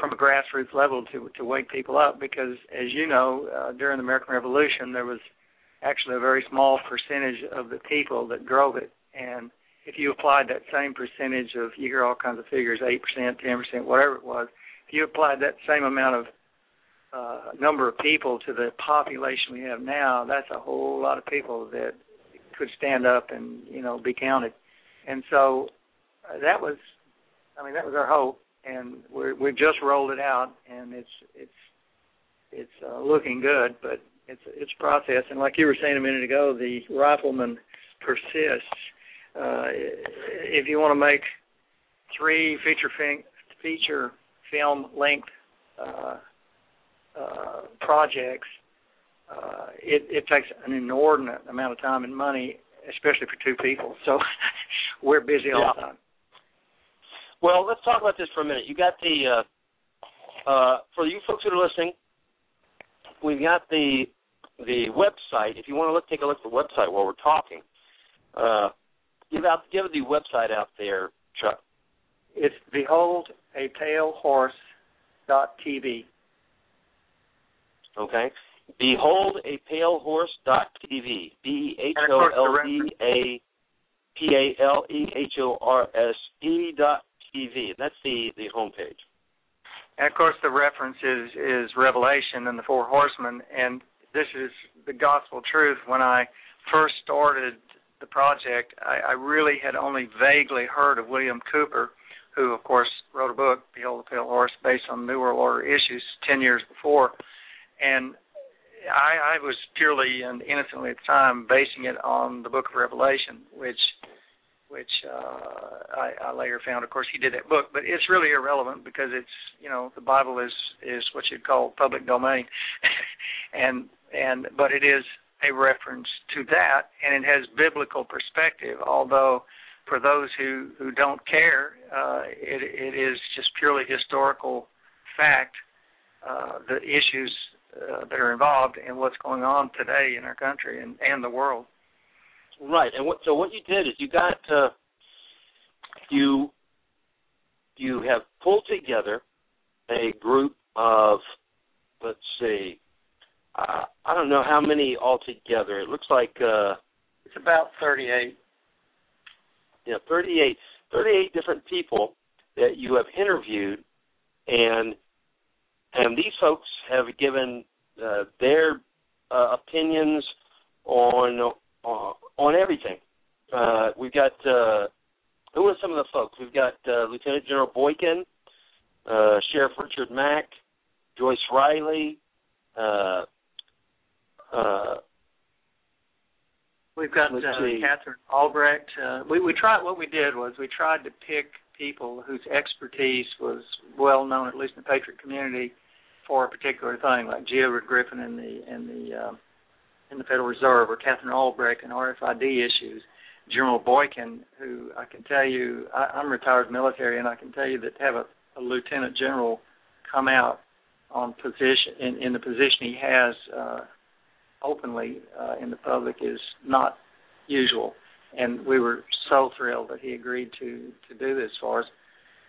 from a grassroots level to to wake people up because as you know uh, during the American Revolution there was actually a very small percentage of the people that drove it and if you applied that same percentage of you hear all kinds of figures eight percent ten percent whatever it was if you applied that same amount of uh, number of people to the population we have now, that's a whole lot of people that could stand up and you know be counted. And so uh, that was, I mean, that was our hope, and we we just rolled it out, and it's it's it's uh, looking good, but it's it's a process. And like you were saying a minute ago, the rifleman persists. Uh, if you want to make three feature fin- feature film length uh, uh, projects, uh, it, it takes an inordinate amount of time and money, especially for two people. So we're busy all the time. Well, let's talk about this for a minute. You got the uh, uh, for you folks that are listening, we've got the the website. If you want to look, take a look at the website while we're talking. Uh, give out give the website out there, Chuck. It's behold a pale horse dot TV. Okay. Behold a pale horse dot TV. B H O L D A P A L E H O R S E dot TV. That's the the homepage. And of course, the reference is is Revelation and the four horsemen, and this is the gospel truth. When I first started the project, I, I really had only vaguely heard of William Cooper, who of course wrote a book, Behold the Pale Horse, based on New World Order issues ten years before and I, I was purely and innocently at the time basing it on the Book of Revelation, which which uh, I, I later found. Of course, he did that book, but it's really irrelevant because it's you know the Bible is is what you'd call public domain, and and but it is a reference to that, and it has biblical perspective. Although for those who who don't care, uh, it it is just purely historical fact. Uh, the issues uh, that are involved in what's going on today in our country and, and the world. Right, and what so what you did is you got uh, you you have pulled together a group of let's see uh, I don't know how many altogether. It looks like uh, it's about 38. Yeah, 38, 38 different people that you have interviewed, and and these folks have given uh, their uh, opinions on uh, on everything. Uh, we've got uh, who are some of the folks? We've got uh, Lieutenant General Boykin, uh, Sheriff Richard Mack, Joyce Riley. Uh, uh, We've got uh, Katherine Albrecht. Uh, we we tried. What we did was we tried to pick people whose expertise was well known, at least in the Patriot community, for a particular thing, like. Edward Griffin in the in the uh, in the Federal Reserve, or Katherine Albrecht and RFID issues. General Boykin, who I can tell you, I, I'm retired military, and I can tell you that to have a, a lieutenant general come out on position in, in the position he has uh, openly uh, in the public is not usual. And we were so thrilled that he agreed to to do this for us.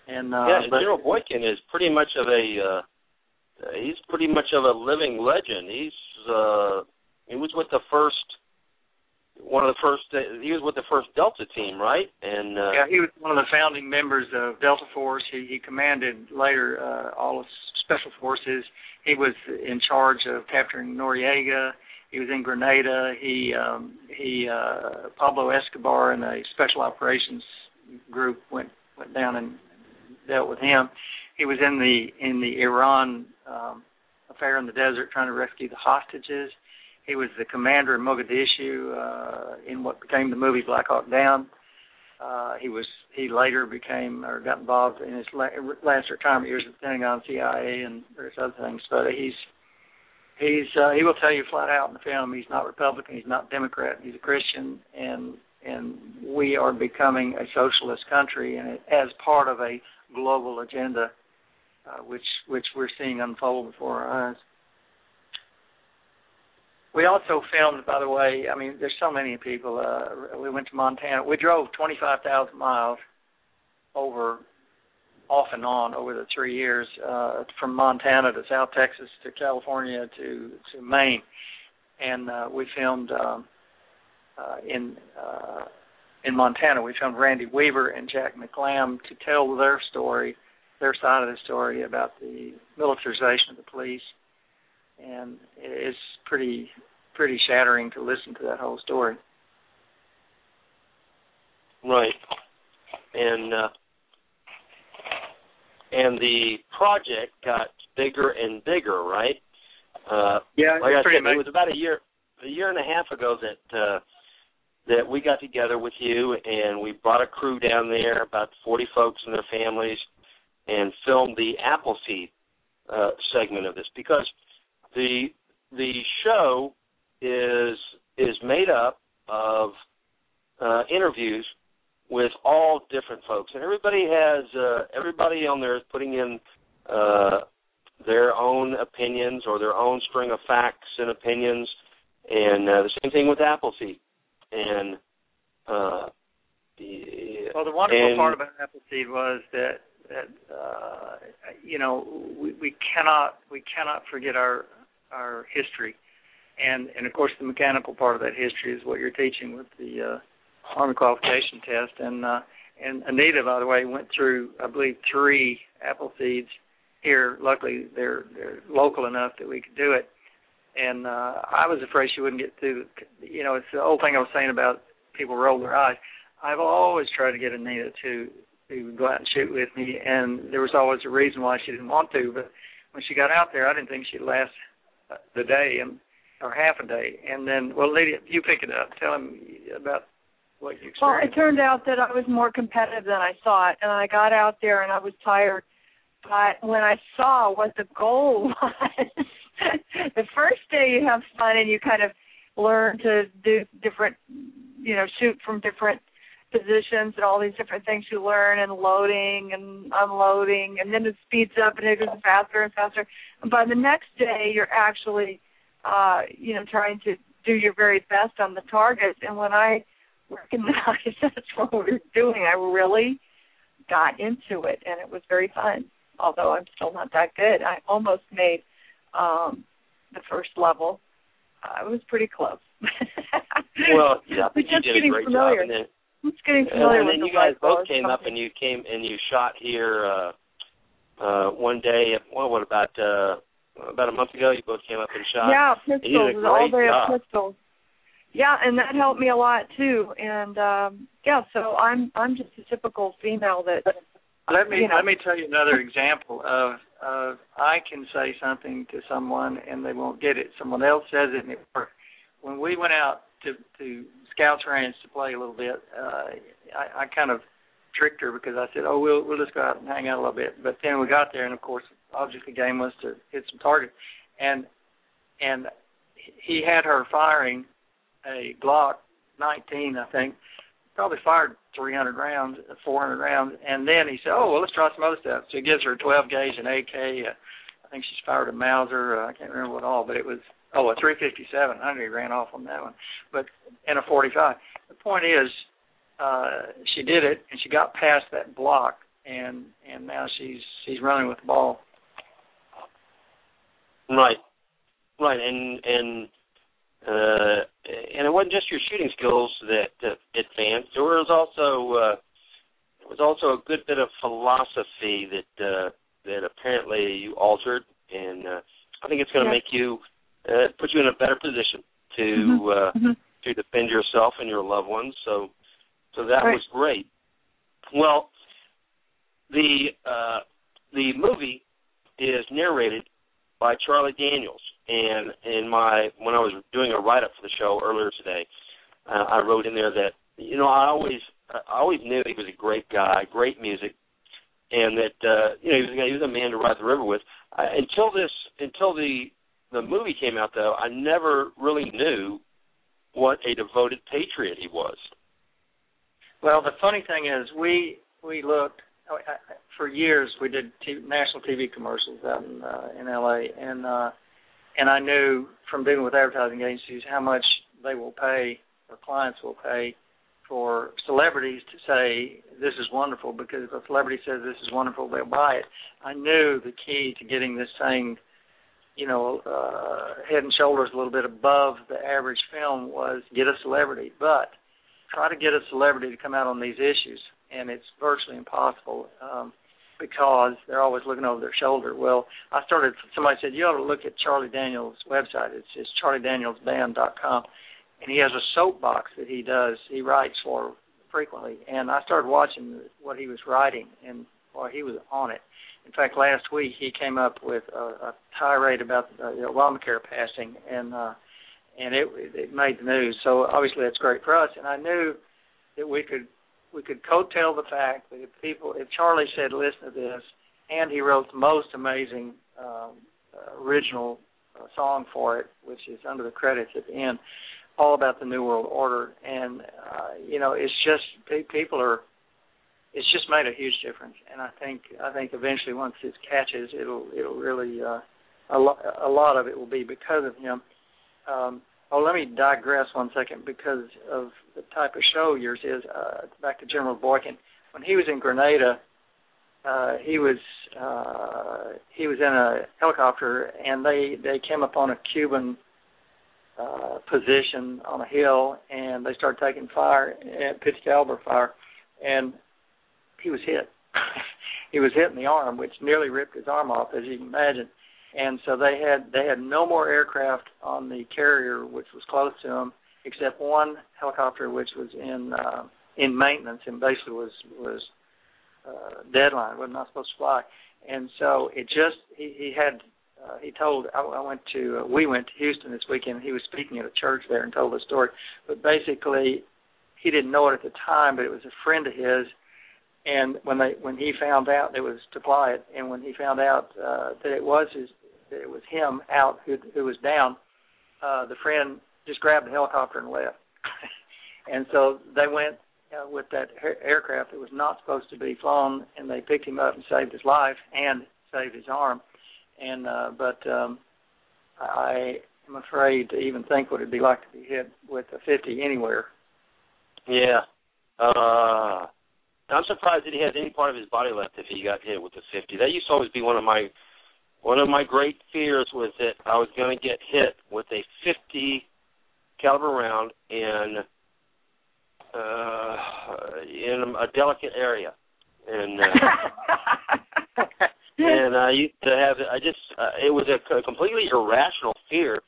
And uh, yeah, but, General Boykin is pretty much of a uh, he's pretty much of a living legend. He's uh he was with the first one of the first. He was with the first Delta team, right? And uh, yeah, he was one of the founding members of Delta Force. He, he commanded later uh, all of Special Forces. He was in charge of capturing Noriega. He was in Grenada. He um, he uh, Pablo Escobar and a special operations group went went down and dealt with him. He was in the in the Iran um, affair in the desert trying to rescue the hostages. He was the commander in Mogadishu uh, in what became the movie Black Hawk Down. Uh, he was he later became or got involved in his last retirement years at the Pentagon, CIA, and various other things. But he's he's uh, he will tell you flat out in the film he's not Republican, he's not Democrat, he's a Christian, and and we are becoming a socialist country, and it, as part of a global agenda, uh, which which we're seeing unfold before our eyes. We also filmed, by the way. I mean, there's so many people. Uh, we went to Montana. We drove 25,000 miles over, off and on, over the three years, uh, from Montana to South Texas to California to to Maine, and uh, we filmed um, uh, in uh, in Montana. We filmed Randy Weaver and Jack McLamb to tell their story, their side of the story about the militarization of the police and it's pretty pretty shattering to listen to that whole story. Right, and uh, and the project got bigger and bigger, right? Uh, yeah, like I pretty said, amazing. it was about a year a year and a half ago that uh, that we got together with you and we brought a crew down there, about forty folks and their families, and filmed the Appleseed uh, segment of this because the the show is is made up of uh, interviews with all different folks, and everybody has uh, everybody on there is putting in uh, their own opinions or their own string of facts and opinions, and uh, the same thing with Appleseed, and uh, the, well, the wonderful and, part about Appleseed was that that uh, you know we, we cannot we cannot forget our our history, and and of course the mechanical part of that history is what you're teaching with the uh, Army qualification test. And uh, and Anita, by the way, went through I believe three Appleseeds here. Luckily, they're they're local enough that we could do it. And uh, I was afraid she wouldn't get through. You know, it's the old thing I was saying about people roll their eyes. I've always tried to get Anita to to go out and shoot with me, and there was always a reason why she didn't want to. But when she got out there, I didn't think she'd last the day and or half a day. And then, well, Lydia, you pick it up. Tell him about what you experienced. Well, it turned out that I was more competitive than I thought, and I got out there and I was tired. But when I saw what the goal was, the first day you have fun and you kind of learn to do different, you know, shoot from different positions and all these different things you learn and loading and unloading and then it speeds up and it goes faster and faster. And by the next day you're actually uh you know trying to do your very best on the targets and when i recognized that's what we were doing i really got into it and it was very fun. Although i'm still not that good i almost made um the first level. Uh, it was pretty close. Well yeah but you just did getting a great familiar. job and then It's getting familiar and with then the you guys both came up and you came and you shot here uh uh one day well what about uh about a month ago you both came up and shot Yeah, pistols, a all day job. of pistols. Yeah, and that helped me a lot too. And um yeah, so I'm I'm just a typical female that Let me you know. let me tell you another example of of I can say something to someone and they won't get it. Someone else says it and it works. When we went out to to Scouts Ranch to play a little bit, uh I, I kind of tricked her because I said, "Oh, we'll we'll just go out and hang out a little bit." But then we got there, and of course, object of the game was to hit some targets, and and he had her firing a Glock 19, I think, probably fired 300 rounds, 400 rounds, and then he said, "Oh, well, let's try some other stuff." So he gives her a 12 gauge, an AK. Uh, I think she's fired a Mauser. Uh, I can't remember what all, but it was oh a 357. I know he ran off on that one, but and a 45. The point is, uh, she did it, and she got past that block, and and now she's she's running with the ball. Right. Right. And and uh, and it wasn't just your shooting skills that uh, advanced. There was also uh, there was also a good bit of philosophy that uh, that apparently you altered, and uh, I think it's going to Yeah. make you uh, put you in a better position to Mhm. uh, Mhm. to defend yourself and your loved ones. So so that Right. was great. Well, the uh, the movie is narrated by Charlie Daniels, and in my when I was doing a write up for the show earlier today, uh, I wrote in there that you know I always I always knew he was a great guy, great music, and that uh, you know he was a- he was a man to ride the river with. I, until this until the the movie came out though, I never really knew what a devoted patriot he was. Well, the funny thing is, we we looked I- for years. We did t- national TV commercials out in uh, in LA, and uh, and I knew from dealing with advertising agencies how much they will pay or clients will pay for celebrities to say this is wonderful because if a celebrity says this is wonderful, they'll buy it. I knew the key to getting this thing, you know, uh, head and shoulders a little bit above the average film was get a celebrity, but try to get a celebrity to come out on these issues, and it's virtually impossible um, because they're always looking over their shoulder. Well, I started. Somebody said you ought to look at Charlie Daniels' website. It's it's charliedanielsband.com, and he has a soapbox that he does. He writes for frequently, and I started watching what he was writing, and while he was on it. In fact, last week he came up with a, a tirade about uh, Obamacare passing, and uh, and it it made the news. So obviously that's great for us. And I knew that we could we could coattail the fact that if people if Charlie said listen to this, and he wrote the most amazing um, original uh, song for it, which is under the credits at the end, all about the New World Order. And uh, you know it's just pe- people are. It's just made a huge difference, and I think I think eventually once it catches, it'll it'll really uh, a lot a lot of it will be because of him. Um, oh, let me digress one second because of the type of show yours is. Uh, back to General Boykin. When he was in Grenada, uh, he was uh, he was in a helicopter, and they they came upon a Cuban uh, position on a hill, and they started taking fire, uh, pitch caliber fire, and he was hit. he was hit in the arm, which nearly ripped his arm off, as you can imagine. And so they had they had no more aircraft on the carrier which was close to them except one helicopter which was in uh in maintenance and basically was was uh deadline was not supposed to fly. And so it just he he had uh, he told I, I went to uh, we went to Houston this weekend he was speaking at a church there and told the story. But basically he didn't know it at the time but it was a friend of his and when they when he found out it was to fly and when he found out uh that it was his that it was him out who who was down uh the friend just grabbed the helicopter and left. And so they went uh, with that air- aircraft that was not supposed to be flown and they picked him up and saved his life and saved his arm. And uh but um I am afraid to even think what it'd be like to be hit with a 50 anywhere. Yeah. Uh I'm surprised that he has any part of his body left if he got hit with the 50. That used to always be one of my one of my great fears was that I was going to get hit with a 50 caliber round in uh in a delicate area. And uh, and I used to have I just uh, it was a c- completely irrational fear.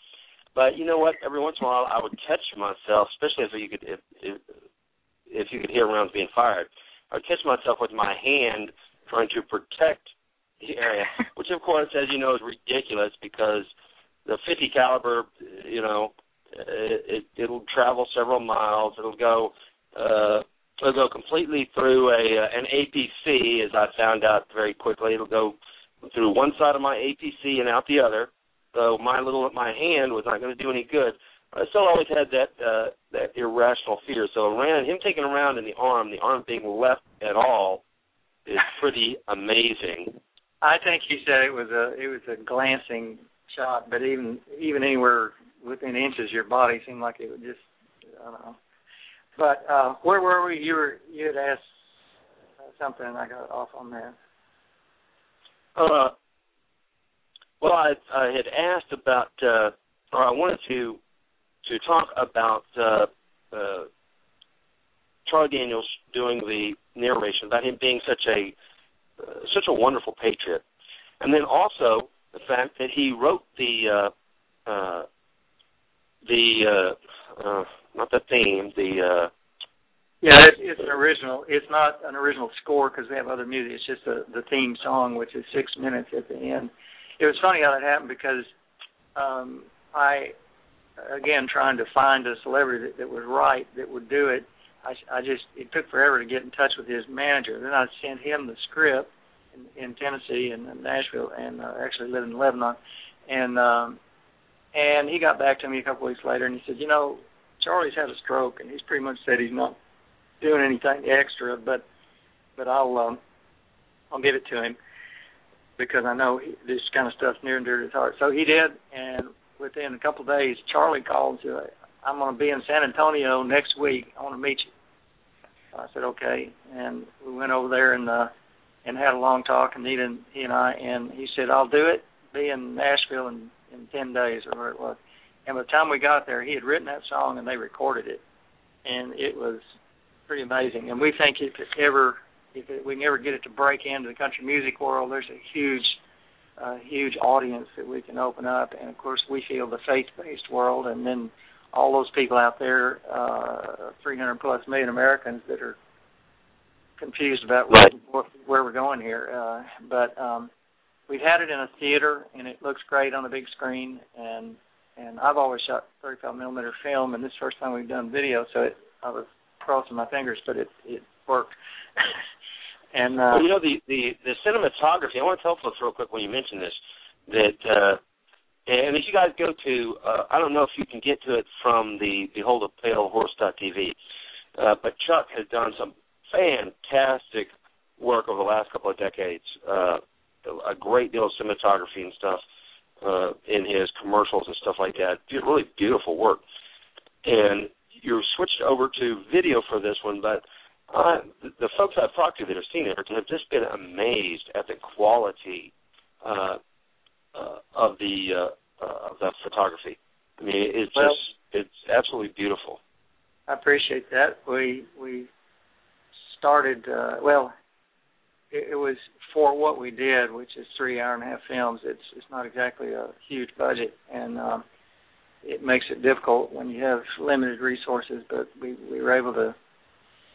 But you know what? Every once in a while, I would catch myself, especially if you could if if, if you could hear rounds being fired. I would catch myself with my hand trying to protect the area, which of course, as you know, is ridiculous because the 50 caliber, you know, it, it it'll travel several miles. It'll go uh, it'll go completely through a uh, an APC, as I found out very quickly. It'll go through one side of my APC and out the other. So my little my hand was not going to do any good. I still always had that uh, that irrational fear. So around him taking around in the arm, the arm being left at all, is pretty amazing. I think he said it was a it was a glancing shot, but even even anywhere within inches your body seemed like it would just I don't know. But uh where were we? You were you had asked something and I got off on that. Uh, well, I, I had asked about, uh, or I wanted to to talk about uh, uh, Charlie Daniels doing the narration, about him being such a uh, such a wonderful patriot, and then also the fact that he wrote the uh, uh, the uh, uh, not the theme, the uh, yeah, it's, it's an original. It's not an original score because we have other music. It's just the the theme song, which is six minutes at the end. It was funny how that happened because um, I, again, trying to find a celebrity that, that was right that would do it. I, I just it took forever to get in touch with his manager. Then I sent him the script in, in Tennessee and in Nashville, and uh, actually lived in Lebanon, and um, and he got back to me a couple weeks later, and he said, you know, Charlie's had a stroke, and he's pretty much said he's not doing anything extra, but but I'll um, I'll give it to him because I know he, this kind of stuff's near and dear to his heart. So he did, and within a couple of days, Charlie called and said, "I'm going to be in San Antonio next week. I want to meet you." I said, "Okay," and we went over there and uh, and had a long talk, and he and he and I, and he said, "I'll do it. Be in Nashville in in ten days or where it was." And by the time we got there, he had written that song and they recorded it, and it was pretty amazing. And we think if it ever, if it, we can ever get it to break into the country music world, there's a huge, uh, huge audience that we can open up. And of course, we feel the faith-based world, and then all those people out there, uh, 300 plus million Americans that are confused about where, where we're going here. Uh, but um, we've had it in a theater, and it looks great on the big screen. And and I've always shot 35 millimeter film, and this is the first time we've done video, so it, I was crossing my fingers, but it it worked. and uh, well, you know the the the cinematography. I want to tell folks real quick when you mention this that. uh and if you guys go to, uh, I don't know if you can get to it from the Behold a Pale Horse.tv, uh, but Chuck has done some fantastic work over the last couple of decades. Uh, a great deal of cinematography and stuff uh, in his commercials and stuff like that. Really beautiful work. And you switched over to video for this one, but uh, the folks I've talked to that have seen it have just been amazed at the quality uh, uh, of the uh, uh, of the photography. I mean, it's well, just it's absolutely beautiful. I appreciate that. We we started uh, well. It, it was for what we did, which is three hour and a half films. It's it's not exactly a huge budget, and um, it makes it difficult when you have limited resources. But we we were able to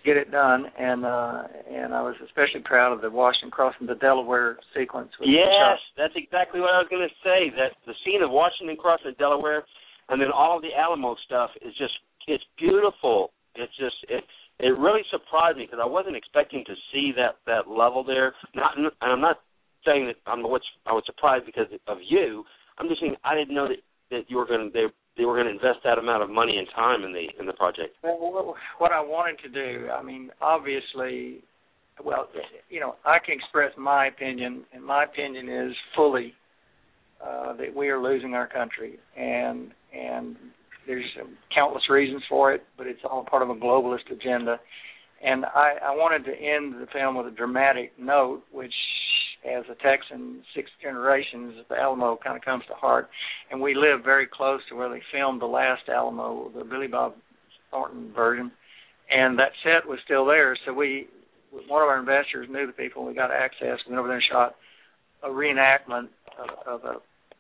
get it done, and uh, and I was especially proud of the Washington crossing the Delaware sequence. Yes, that's exactly what I was going to say. That the scene of Washington crossing the Delaware, and then all the Alamo stuff is just it's beautiful. It's just it it really surprised me because I wasn't expecting to see that that level there. Not and I'm not saying that I'm what's I was surprised because of you. I'm just saying I didn't know that that you were going to they they were going to invest that amount of money and time in the in the project. Well, what I wanted to do, I mean, obviously, well, you know, I can express my opinion, and my opinion is fully uh, that we are losing our country, and and there's countless reasons for it, but it's all part of a globalist agenda. And I, I wanted to end the film with a dramatic note, which as a Texan, six generations, the Alamo kind of comes to heart. And we live very close to where they filmed the last Alamo, the Billy Bob Thornton version. And that set was still there. So we, one of our investors knew the people, and we got access. We went over there and shot a reenactment of, of a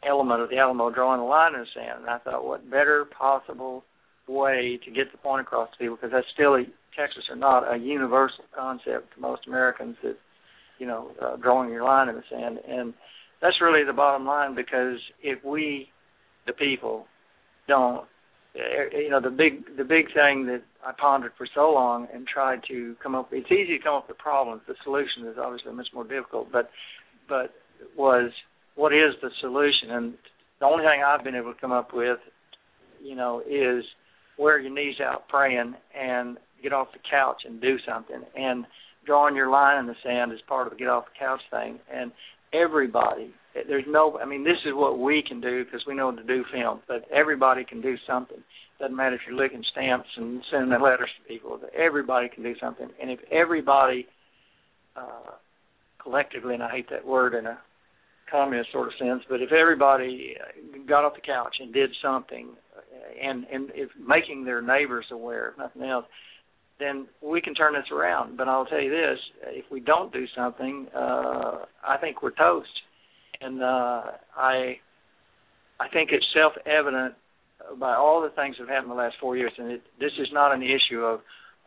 element of the Alamo drawing a line in the sand. And I thought, what better possible way to get the point across to people? Because that's still a, Texas or not a universal concept to most Americans that you know, uh, drawing your line in the sand. And that's really the bottom line because if we, the people, don't, eh, you know, the big the big thing that I pondered for so long and tried to come up. It's easy to come up with problems. The solution is obviously much more difficult. But but was what is the solution? And the only thing I've been able to come up with, you know, is wear your knees out praying and get off the couch and do something. And drawing your line in the sand is part of the get off the couch thing. And everybody, there's no, I mean, this is what we can do because we know to do film, but everybody can do something. Doesn't matter if you're licking stamps and sending letters to people. Everybody can do something. And if everybody uh, collectively, and I hate that word in a communist sort of sense, but if everybody got off the couch and did something and and if making their neighbors aware, if nothing else, then we can turn this around. But I'll tell you this: if we don't do something, uh, I think we're toast. And uh, I I think it's self-evident by all the things that have happened in the last four years, and it, this is not an issue of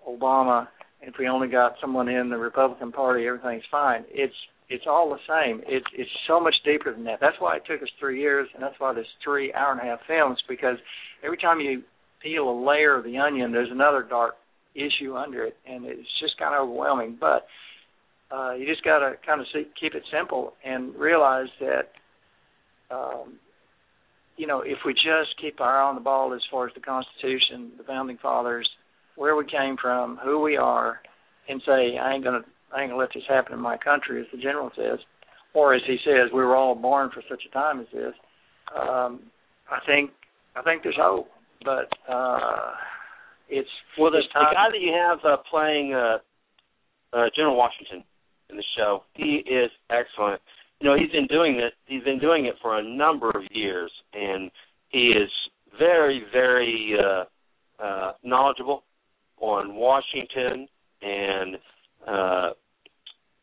Obama. If we only got someone in the Republican Party, everything's fine. It's it's all the same. It's it's so much deeper than that. That's why it took us three years, and that's why there's three hour and a half films because every time you peel a layer of the onion, there's another dark issue under it, and it's just kind of overwhelming. But uh, you just got to kind of keep it simple and realize that, um, you know, if we just keep our eye on the ball as far as the Constitution, the founding fathers, where we came from, who we are, and say, I ain't gonna, I ain't gonna let this happen in my country, as the general says, or as he says, we were all born for such a time as this. Um, I think, I think there's hope, but uh, it's well, the, the guy that you have uh, playing uh, uh, General Washington in the show, he is excellent. You know, he's been doing it. He's been doing it for a number of years, and he is very, very uh, uh, knowledgeable on Washington, and uh,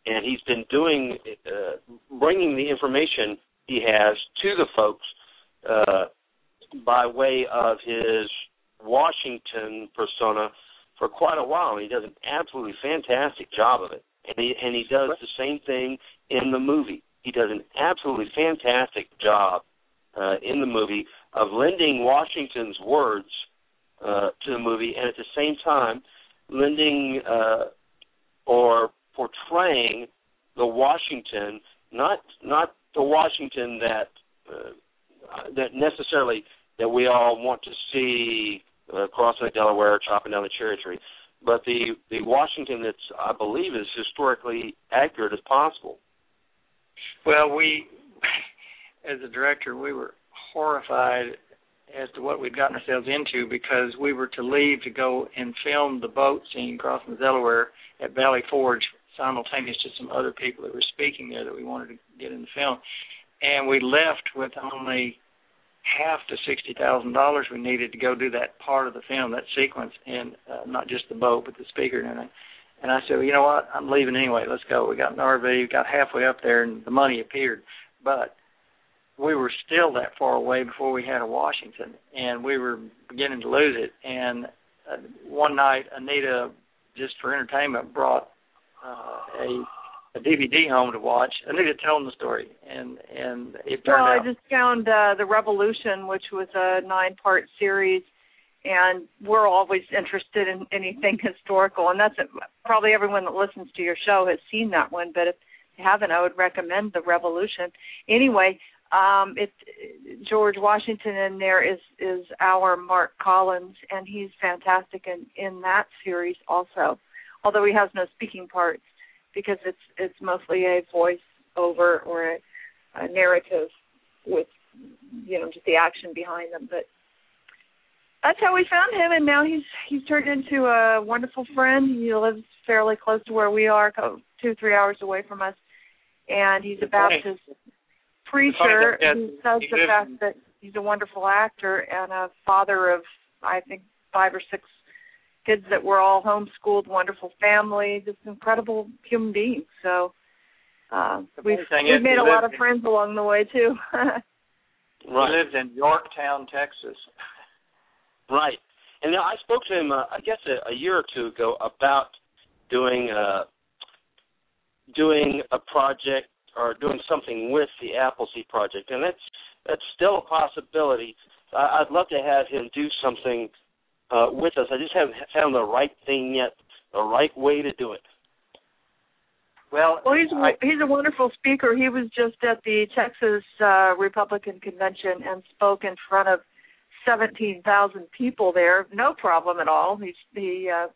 and he's been doing uh, bringing the information he has to the folks uh, by way of his Washington persona for quite a while. And he does an absolutely fantastic job of it, and he and he does the same thing in the movie. He does an absolutely fantastic job uh, in the movie of lending Washington's words uh, to the movie, and at the same time lending uh, or portraying the Washington, not not the Washington that uh, that necessarily that we all want to see uh, crossing the Delaware, chopping down the cherry tree, but the the Washington that's I believe is historically accurate as possible. Well, we, as a director, we were horrified as to what we'd gotten ourselves into because we were to leave to go and film the boat scene crossing the Delaware at Valley Forge simultaneous to some other people that were speaking there that we wanted to get in the film. And we left with only half the sixty thousand dollars we needed to go do that part of the film, that sequence, and uh, not just the boat, but the speaker and everything. And I said, well, you know what? I'm leaving anyway. Let's go. We got an RV. We got halfway up there, and the money appeared. But we were still that far away before we had a Washington, and we were beginning to lose it. And uh, one night, Anita, just for entertainment, brought uh, a a DVD home to watch. Anita telling the story, and and it turned well, out. I just found uh, the Revolution, which was a nine-part series, and we're always interested in anything historical, and that's probably everyone that listens to your show has seen that one. But if you haven't, I would recommend the Revolution. Anyway, um, it George Washington in there is is our Mark Collins, and he's fantastic in in that series also. Although he has no speaking parts, because it's it's mostly a voice over or a, a narrative with you know just the action behind them. But that's how we found him, and now he's he's turned into a wonderful friend. He lives fairly close to where we are, two three hours away from us, and he's a Baptist preacher who says the fact that he's a wonderful actor and a father of I think five or six kids that were all homeschooled, wonderful family, just incredible human beings. So uh, we've we've is made a lot lives of in- friends along the way too. He lives in Yorktown, Texas. Right. And now I spoke to him, uh, I guess, a, a year or two ago about doing uh, doing a project or doing something with the Appleseed project, and that's that's still a possibility. I, I'd love to have him do something uh, with us. I just haven't found the right thing yet, the right way to do it. Well, well, he's I, he's a wonderful speaker. He was just at the Texas uh, Republican convention and spoke in front of seventeen thousand people there. No problem at all. He he uh,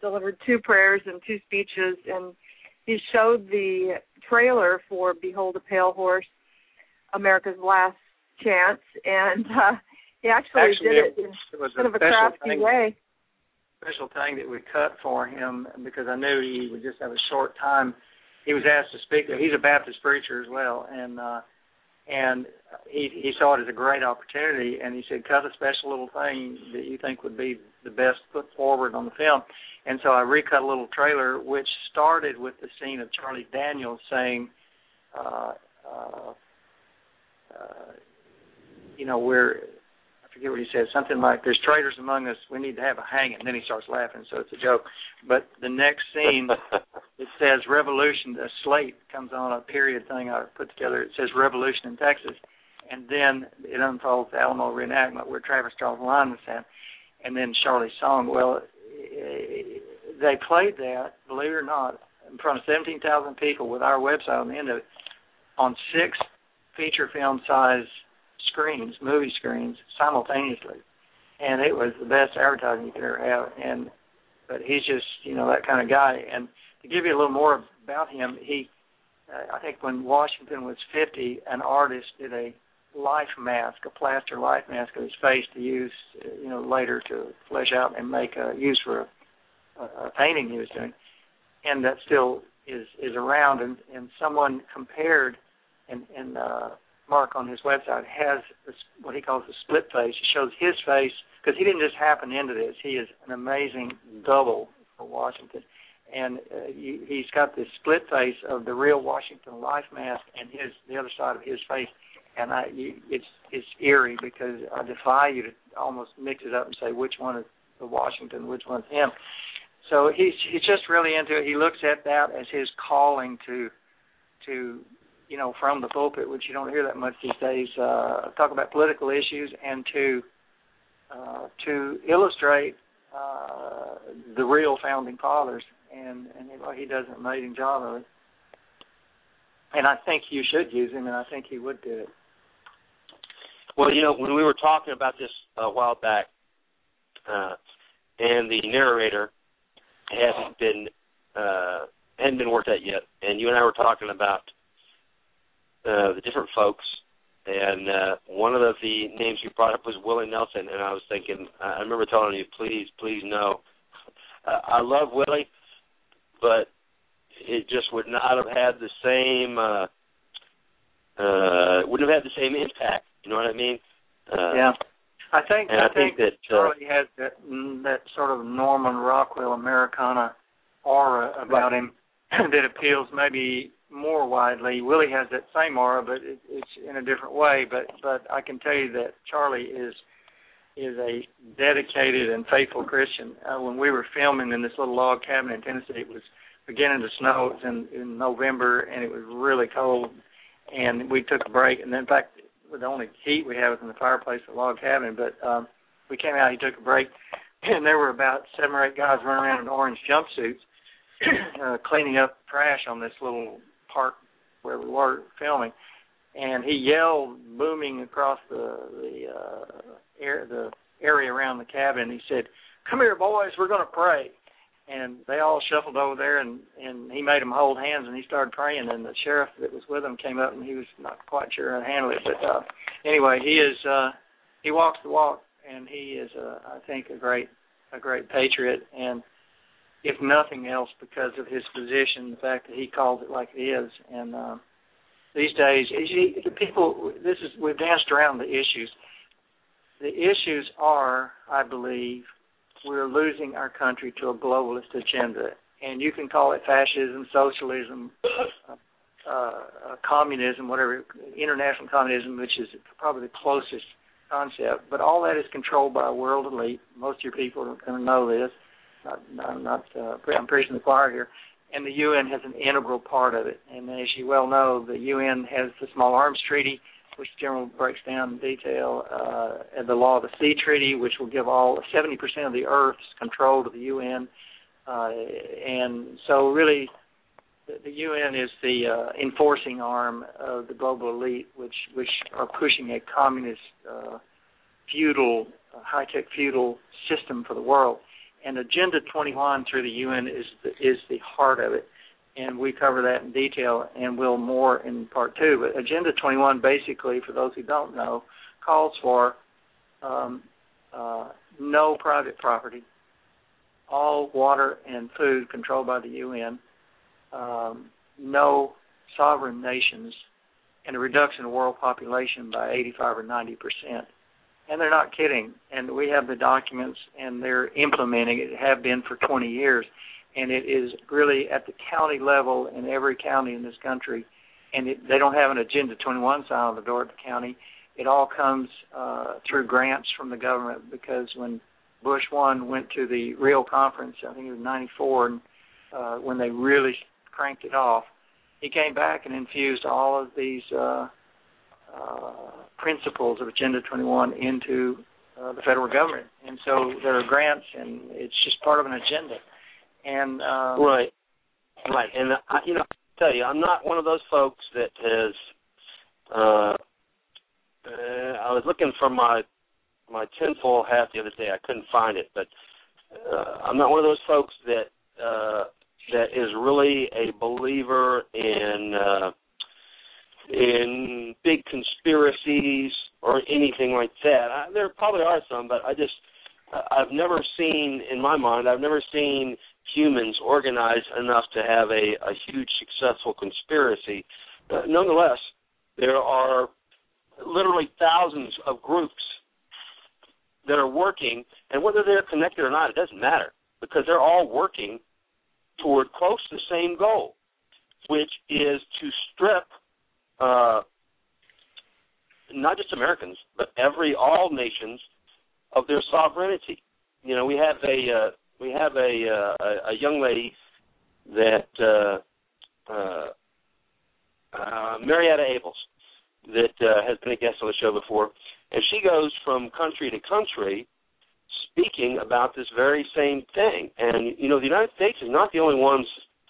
delivered two prayers and two speeches, and he showed the trailer for "Behold a Pale Horse," America's Last Chance, and uh, he actually, Actually, did it it in it was kind a of a crafty thing. way. special thing that we cut for him because I knew he would just have a short time. He was asked to speak. He's a Baptist preacher as well, and uh, and he he saw it as a great opportunity, and he said, "Cut a special little thing that you think would be the best foot forward on the film." And so I recut a little trailer, which started with the scene of Charlie Daniels saying, uh, uh, uh, "You know, we're." Forget what he says. Something like, "There's traitors among us. We need to have a hanging." And then he starts laughing, so it's a joke. But the next scene, it says "Revolution." A slate comes on a period thing I put together. It says "Revolution in Texas," and then it unfolds the Alamo reenactment where Travis Charles Lyman was at, and then Charlie's song. Well, they played that, believe it or not, in front of 17,000 people with our website on the end of it, on six feature film size screens, movie screens, simultaneously, and it was the best advertising you could ever have. And but he's just you know that kind of guy. And to give you a little more about him, he uh, I think when Washington was 50, an artist did a life mask, a plaster life mask of his face to use, uh, you know, later to flesh out and make a use for a, a painting he was doing, and that still is is around. And and someone compared, and and uh, Mark on his website has this, what he calls a split face. It shows his face because he didn't just happen into this. He is an amazing double for Washington. And uh, he, he's got this split face of the real Washington life mask and his the other side of his face and I you, it's it's eerie because I defy you to almost mix it up and say which one is the Washington, which one's him. So he's he's just really into it. He looks at that as his calling to to you know from the pulpit, which you don't hear that much these days, uh, talk about political issues and to uh, to illustrate uh, the real founding fathers. And and he does an amazing job of it. And I think you should use him, and I think he would do it. Well, you know, when we were talking about this a while back, uh, and the narrator hasn't been uh, hadn't been worked out yet, and you and I were talking about uh, the different folks, and uh, one of the, the names you brought up was Willie Nelson, and I was thinking, I remember telling you, please, please no. Uh, I love Willie, but it just would not have had the same uh uh wouldn't have had the same impact you know what I mean? Uh, yeah. I think I, I, think, think, that Charlie has that that sort of Norman Rockwell Americana aura about him that appeals maybe more widely. Willie has that same aura, but it, it's in a different way. But but I can tell you that Charlie is is a dedicated and faithful Christian. Uh, when we were filming in this little log cabin in Tennessee, it was beginning to snow. It was in, in November, and it was really cold. And we took a break, and in fact, the only heat we had was in the fireplace of the log cabin. But um, we came out, he took a break, and there were about seven or eight guys running around in orange jumpsuits, uh, cleaning up trash on this little park where we were filming. And he yelled, booming across the the uh, air the area around the cabin. He said, "Come here, boys, we're going to pray." and they all shuffled over there and and he made them hold hands and he started praying and the sheriff that was with him came up and he was not quite sure how to handle it but uh anyway he is uh he walks the walk and he is uh I think a great a great patriot and if nothing else because of his position the fact that he calls it like it is and uh these days see, the people this is we've danced around the issues the issues are i believe we're losing our country to a globalist agenda. And you can call it fascism, socialism, uh, uh, communism, whatever, international communism, which is probably the closest concept. But all that is controlled by a world elite. Most of your people are going to know this. Not, I'm not. Uh, I'm preaching the choir here. And the UN has an integral part of it. And as you well know, the UN has the Small Arms Treaty, which generally breaks down in detail, uh, and the Law of the Sea Treaty, which will give all 70% of the Earth's control to the UN. Uh, and so, really, the, the UN is the uh, enforcing arm of the global elite, which which are pushing a communist, uh, feudal, uh, high-tech feudal system for the world. And Agenda 21 through the UN is the, is the heart of it and we cover that in detail and will more in part two. But Agenda 21, basically, for those who don't know, calls for um, uh, no private property, all water and food controlled by the UN, um, no sovereign nations, and a reduction of world population by 85 or 90 percent. And they're not kidding. And we have the documents, and they're implementing it. Have been for 20 years, and it is really at the county level in every county in this country. And it, they don't have an Agenda 21 sign on the door at the county. It all comes uh, through grants from the government because when Bush one went to the Rio conference, I think it was '94, and uh, when they really cranked it off, he came back and infused all of these uh, principles of Agenda 21 into uh, the federal government, and so there are grants, and it's just part of an agenda. And uh, right, right, and I, you know, I tell you, I'm not one of those folks that has. Uh, uh, I was looking for my my tinfoil hat the other day. I couldn't find it, but uh, I'm not one of those folks that uh, that is really a believer in uh, in big conspiracies or anything like that. I, there probably are some, but I just I've never seen in my mind I've never seen humans organized enough to have a, a huge successful conspiracy. Uh, nonetheless, there are literally thousands of groups that are working, and whether they're connected or not, it doesn't matter because they're all working toward close to the same goal, which is to strip uh, not just Americans, but every all nations of their sovereignty. You know, we have a uh, we have a uh, a young lady that uh, uh, uh, Marietta Abels that uh, has been a guest on the show before, and she goes from country to country speaking about this very same thing. And you know, the United States is not the only ones.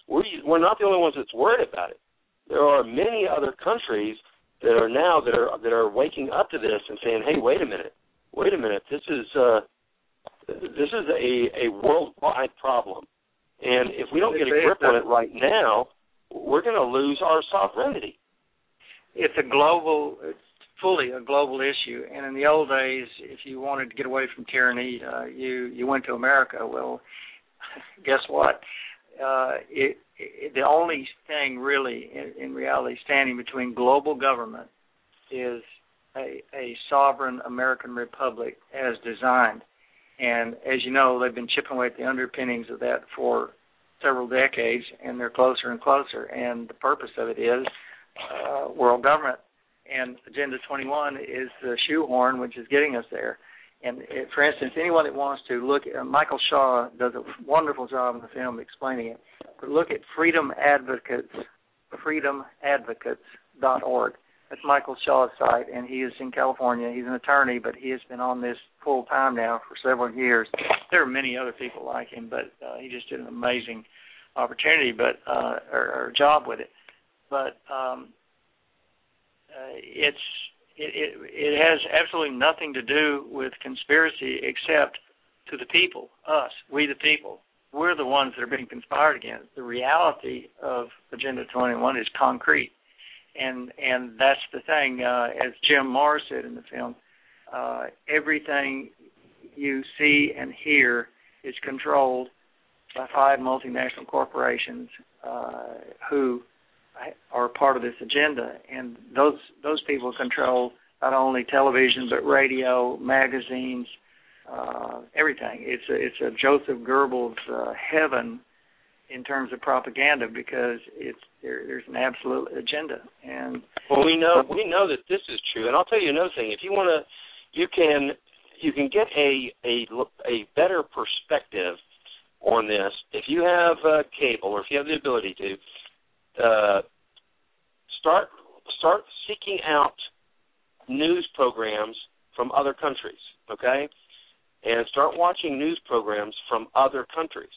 We're we're not the only ones that's worried about it there are many other countries that are now that are that are waking up to this and saying, "Hey, wait a minute, wait a minute. This is uh, this is a a worldwide problem, and if we don't get a grip on it right now, we're going to lose our sovereignty." It's a global, it's fully a global issue. And in the old days, if you wanted to get away from tyranny, uh, you you went to America. Well, guess what? Uh, it the only thing really in, in reality standing between global government is a, a sovereign American republic as designed. And as you know, they've been chipping away at the underpinnings of that for several decades, and they're closer and closer. And the purpose of it is uh, world government. And Agenda 21 is the shoehorn which is getting us there. And it, for instance, anyone that wants to look, uh, Michael Shaw does a wonderful job in the film explaining it. But look at Freedom Advocates, freedomadvocates.org. That's Michael Shaw's site, and he is in California. He's an attorney, but he has been on this full time now for several years. There are many other people like him, but uh, he just did an amazing opportunity, but uh, or, or job with it. But um, uh, it's it, it it has absolutely nothing to do with conspiracy except to the people, us, we the people. We're the ones that are being conspired against. The reality of Agenda 21 is concrete, and and that's the thing. Uh, as Jim Marrs said in the film, uh, everything you see and hear is controlled by five multinational corporations uh, who are part of this agenda, and those those people control not only television but radio, magazines, uh, everything. It's a it's a Joseph Goebbels uh, heaven in terms of propaganda because it's there, there's an absolute agenda. And well, we know we know that this is true. And I'll tell you another thing. If you want to, you can you can get a a a better perspective on this if you have uh, cable or if you have the ability to uh, start start seeking out news programs from other countries, okay? And start watching news programs from other countries.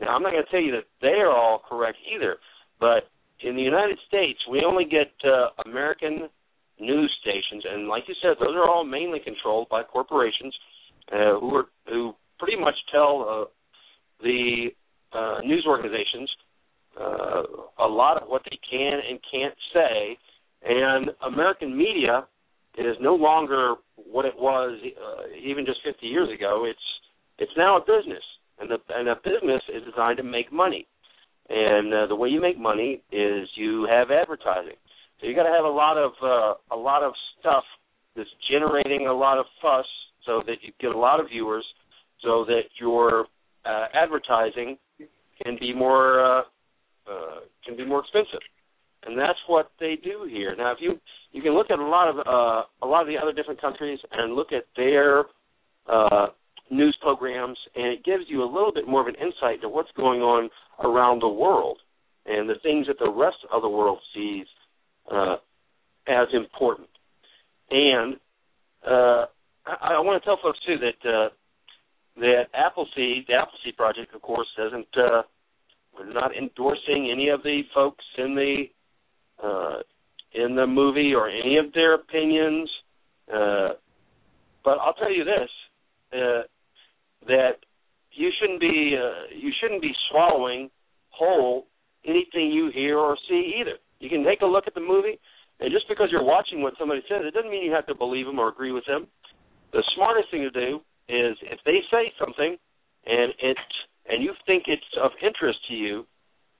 Now, I'm not going to tell you that they are all correct either, but in the United States, we only get uh, American news stations, and like you said, those are all mainly controlled by corporations uh, who are who pretty much tell uh, the uh, news organizations uh, a lot of what they can and can't say, and American media is no longer what it was uh, even just 50 years ago. It's it's now a business, and the and a business is designed to make money, and uh, the way you make money is you have advertising. So you got to have a lot of uh, a lot of stuff that's generating a lot of fuss, so that you get a lot of viewers, so that your uh, advertising can be more uh, uh, can be more expensive, and that's what they do here. Now, if you you can look at a lot of uh, a lot of the other different countries and look at their uh, news programs, and it gives you a little bit more of an insight to what's going on around the world and the things that the rest of the world sees uh, as important. And uh, I, I want to tell folks too that uh, that Appleseed, the Appleseed Project, of course, doesn't. Uh, we're not endorsing any of the folks in the uh, in the movie or any of their opinions. Uh, but I'll tell you this: uh, that you shouldn't be uh, you shouldn't be swallowing whole anything you hear or see either. You can take a look at the movie, and just because you're watching what somebody says, it doesn't mean you have to believe them or agree with them. The smartest thing to do is if they say something and it and you think it's of interest to you,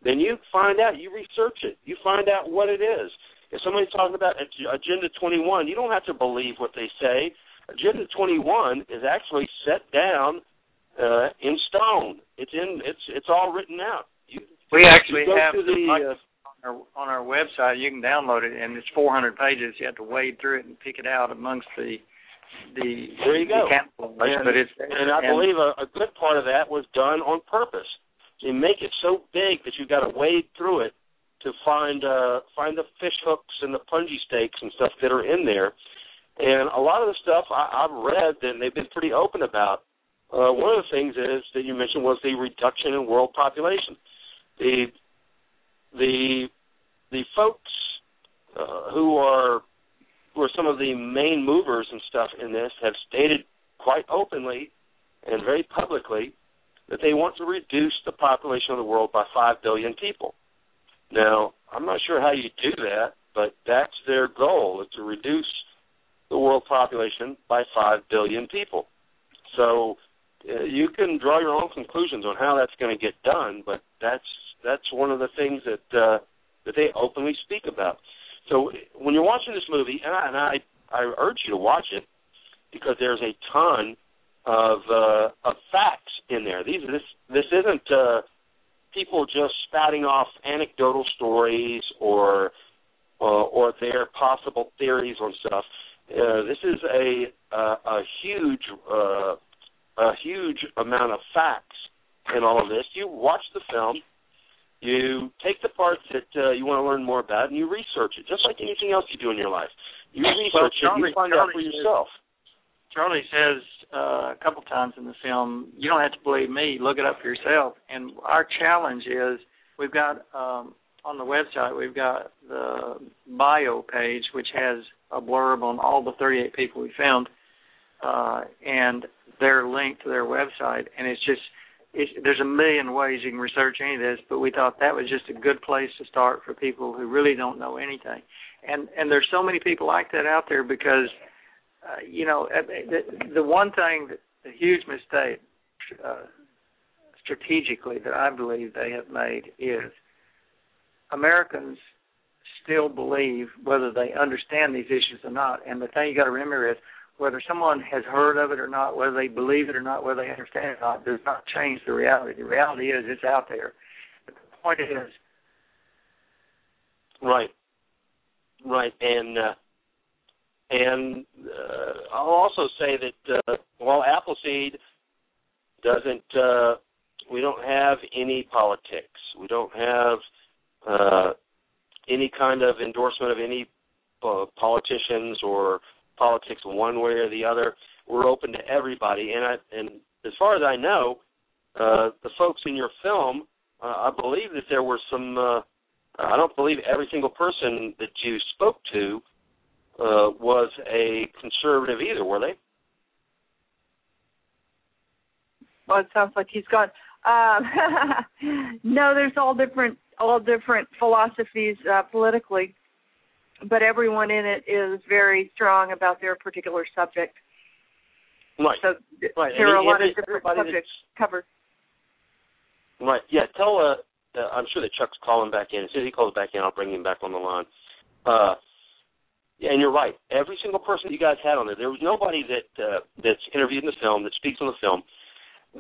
then you find out, you research it, you find out what it is. If somebody's talking about Agenda 21, you don't have to believe what they say. Agenda 21 is actually set down uh, in stone. It's in it's it's all written out. You, we actually have the, the uh, on our, on our website. You can download it, and it's 400 pages. You have to wade through it and pick it out amongst the the. There you go. The and, but it's and I believe a, a good part of that was done on purpose. You make it so big that you've got to wade through it to find uh find the fish hooks and the punji stakes and stuff that are in there. And a lot of the stuff I, I've read and they've been pretty open about. Uh, one of the things is that you mentioned was the reduction in world population. The the the folks uh, who are who are some of the main movers and stuff in this have stated quite openly and very publicly that they want to reduce the population of the world by five billion people. Now, I'm not sure how you do that, but that's their goal is to reduce the world population by five billion people. So uh, you can draw your own conclusions on how that's going to get done, but that's that's one of the things that uh, that they openly speak about. So when you're watching this movie, and I, and I I urge you to watch it because there's a ton of uh, of facts in there. These this this isn't uh, people just spouting off anecdotal stories or uh, or their possible theories on stuff. Uh, this is a a, a huge uh, a huge amount of facts in all of this. You watch the film, you take the parts that uh, you want to learn more about, and you research it, just like anything else you do in your life. You research well, it, you find Charlie out for yourself. Charlie says uh, a couple times in the film, "You don't have to believe me. Look it up for yourself." And our challenge is, we've got um, on the website, we've got the bio page, which has a blurb on all the 38 people we found, uh, and their link to their website, and it's just it's, there's a million ways you can research any of this, but we thought that was just a good place to start for people who really don't know anything. And and there's so many people like that out there because, uh, you know, the, the one thing, the huge mistake uh, strategically that I believe they have made is Americans still believe whether they understand these issues or not. And the thing you got to remember is whether someone has heard of it or not, whether they believe it or not, whether they understand it or not, does not change the reality. The reality is it's out there. But the point is, right, right, and uh, and uh, I'll also say that uh, while Appleseed doesn't, uh, we don't have any politics. We don't have uh, any kind of endorsement of any uh, politicians or politics one way or the other. We're open to everybody, and I and as far as I know, uh, the folks in your film, uh, I believe that there were some. Uh, I don't believe every single person that you spoke to uh, was a conservative either, were they? Well, it sounds like he's gone. Um, no, there's all different all different philosophies uh, politically but everyone in it is very strong about their particular subject. Right. So right. there are a lot of different subjects covered. Right. Yeah. Tell. Uh, uh, I'm sure that Chuck's calling back in. As soon as he calls back in, I'll bring him back on the line. Uh, and you're right. Every single person you guys had on there, there was nobody that uh, that's interviewed in the film that speaks on the film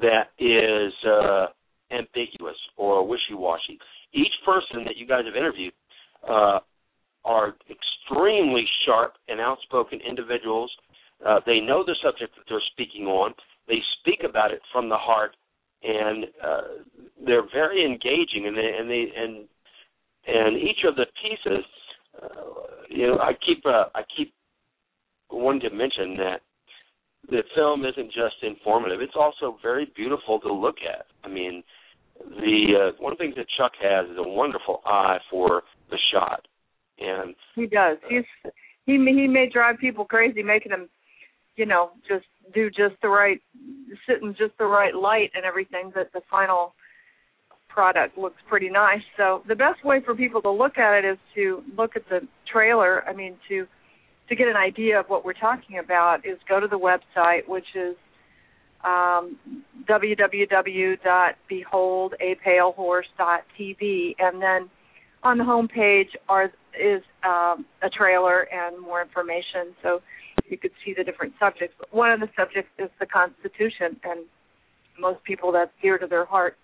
that is uh, ambiguous or wishy-washy. Each person that you guys have interviewed uh, are extremely sharp and outspoken individuals. Uh, they know the subject that they're speaking on. They speak about it from the heart, and uh, they're very engaging. And they and they and and each of the pieces, uh, you know, I keep uh, I keep wanting to mention that the film isn't just informative; it's also very beautiful to look at. I mean, the uh, one of the things that Chuck has is a wonderful eye for the shot, and he does. He's he he may drive people crazy, making them, you know, just do just the right, sit in just the right light and everything. But the final product looks pretty nice. So the best way for people to look at it is to look at the trailer. I mean, to to get an idea of what we're talking about is go to the website, which is um, www.beholdapalehorse.tv, and then on the home page are is um, a trailer and more information, so you could see the different subjects. But one of the subjects is the Constitution, and most people that's dear to their heart.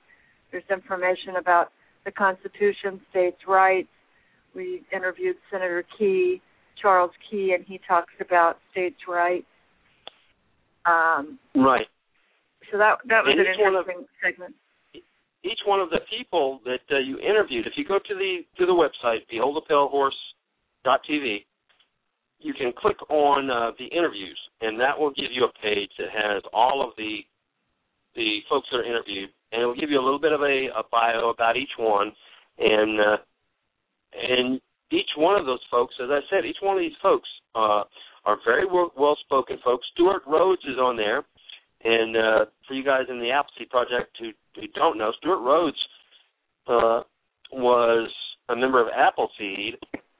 There's information about the Constitution, states' rights. We interviewed Senator Key, Charles Key, and he talks about states' rights. Um, right. So that that was And an one of- segment. Each one of the people that uh, you interviewed, if you go to the to the website beholdapalehorse.tv, you can click on uh, the interviews, and that will give you a page that has all of the the folks that are interviewed, and it will give you a little bit of a, a bio about each one, and uh, and each one of those folks, as I said, each one of these folks uh, are very well spoken folks. Stewart Rhodes is on there. And uh, for you guys in the Appleseed Project who, who don't know, Stewart Rhodes uh, was a member of Appleseed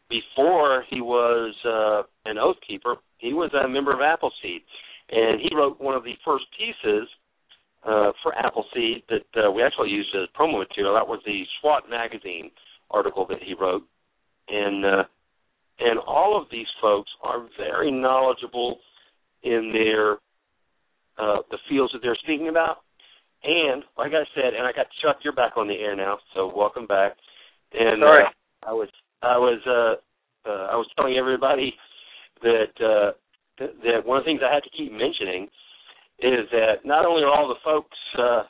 before he was uh, an oath keeper. He was a member of Appleseed, and he wrote one of the first pieces uh, for Appleseed that uh, we actually used as promo material. That was the SWAT magazine article that he wrote, and uh, and all of these folks are very knowledgeable in their uh, the fields that they're speaking about. And like I said, and I got Chuck, you're back on the air now, so welcome back. And Sorry. uh, I was I was uh, uh, I was telling everybody that uh, th- that one of the things I had to keep mentioning is that not only are all the folks uh,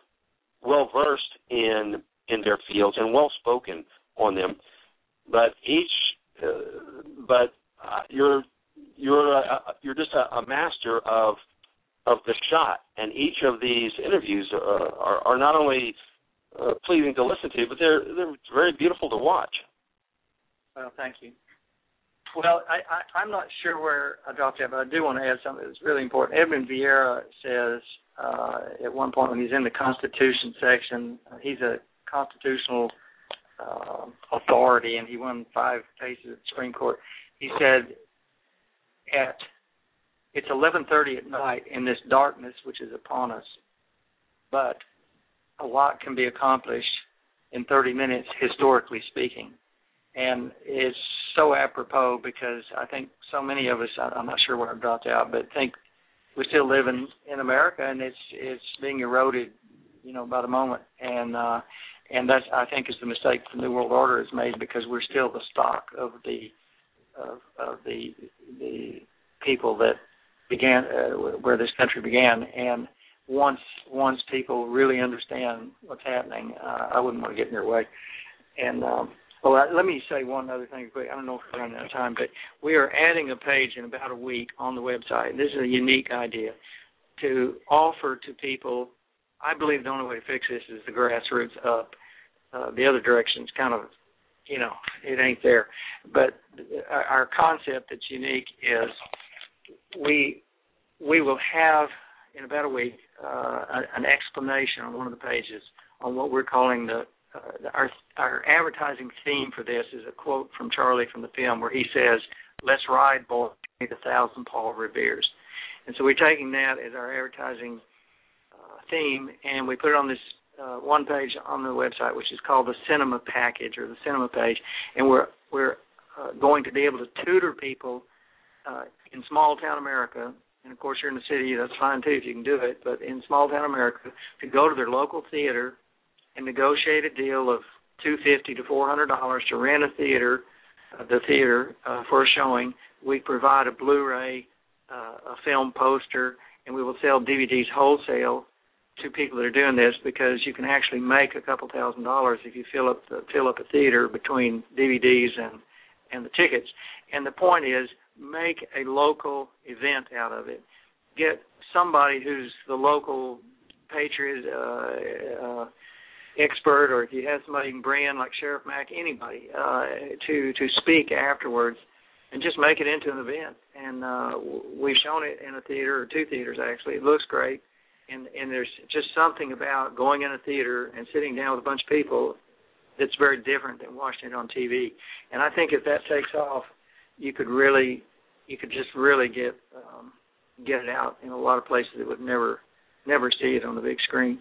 well versed in in their fields and well spoken on them, but each uh, but uh, you're you're uh, you're just a, a master of of the shot, and each of these interviews uh, are, are not only uh, pleasing to listen to, but they're they're very beautiful to watch. Well, thank you. Well, I, I, I'm not sure where I dropped out, but I do want to add something that's really important. Edwin Vieira says uh, at one point when he's in the Constitution section, uh, he's a constitutional uh, authority, and he won five cases at the Supreme Court. He said at it's 11:30 at night in this darkness which is upon us, but a lot can be accomplished in 30 minutes, historically speaking. And it's so apropos because I think so many of us I'm not sure where I dropped out, but think we still live in in America and it's it's being eroded, you know, by the moment. And uh and that's I think is the mistake the New World Order has made because we're still the stock of the of of the the people that began uh, where this country began and once once people really understand what's happening, uh, I wouldn't want to get in their way. And um, well, uh, let me say one other thing quick. I don't know if we're running out of time, but we are adding a page in about a week on the website. This is a unique idea to offer to people. I believe the only way to fix this is the grassroots up. Uh, the other direction's kind of, you know, it ain't there. But our, our concept that's unique is we we will have in about a week uh, an explanation on one of the pages on what we're calling the uh, our our advertising theme for this is a quote from Charlie from the film where he says, "Let's ride, boy, the thousand Paul Revere's," and so we're taking that as our advertising uh, theme, and we put it on this uh, one page on the website, which is called the Cinema Package or the Cinema Page, and we're we're uh, going to be able to tutor people uh, in small town America, and of course you're in the city, that's fine too if you can do it. But in small town America, to go to their local theater and negotiate a deal of two fifty to four hundred dollars to rent a theater, uh, the theater uh, for a showing. We provide a Blu-ray, uh, a film poster, and we will sell DVDs wholesale to people that are doing this because you can actually make a couple thousand dollars if you fill up the fill up a theater between DVDs and and the tickets. And the point is make a local event out of it. Get somebody who's the local patriot uh, uh, expert, or if you have somebody you can bring in like Sheriff Mack, anybody uh, to to speak afterwards, and just make it into an event. And uh, we've shown it in a theater or two theaters actually. It looks great and and there's just something about going in a theater and sitting down with a bunch of people that's very different than watching it on TV. And I think if that takes off, you could really you could just really get um, get it out in a lot of places that would never never see it on the big screen.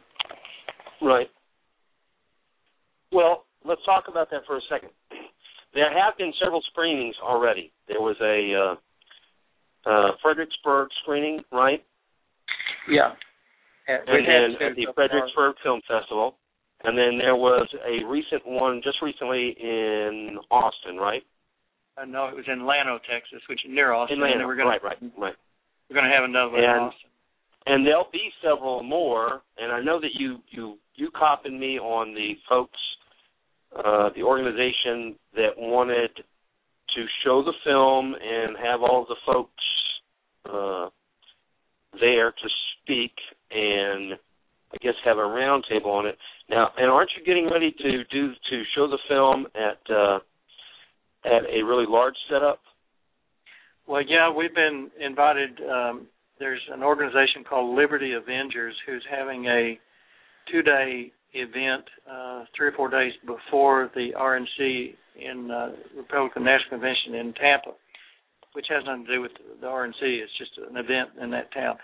Right. Well, let's talk about that for a second. There have been several screenings already. There was a uh, uh, Fredericksburg screening, right? Yeah and then at the Fredericksburg Film Festival, and then there was a recent one just recently in Austin, right? Uh, no, it was in Llano, Texas, which is near Austin. In Llano, we're gonna, right, right, right. We're going to have another one and, in Austin. And there'll be several more. And I know that you you you copied me on the folks, uh, the organization that wanted to show the film and have all the folks uh, there to speak and I guess have a roundtable on it. Now, and aren't you getting ready to do to show the film at uh, at a really large setup? Well, yeah, we've been invited. Um, there's an organization called Liberty Avengers who's having a two-day event, uh, three or four days before the RNC in uh, Republican National Convention in Tampa, which has nothing to do with the RNC. It's just an event in that town,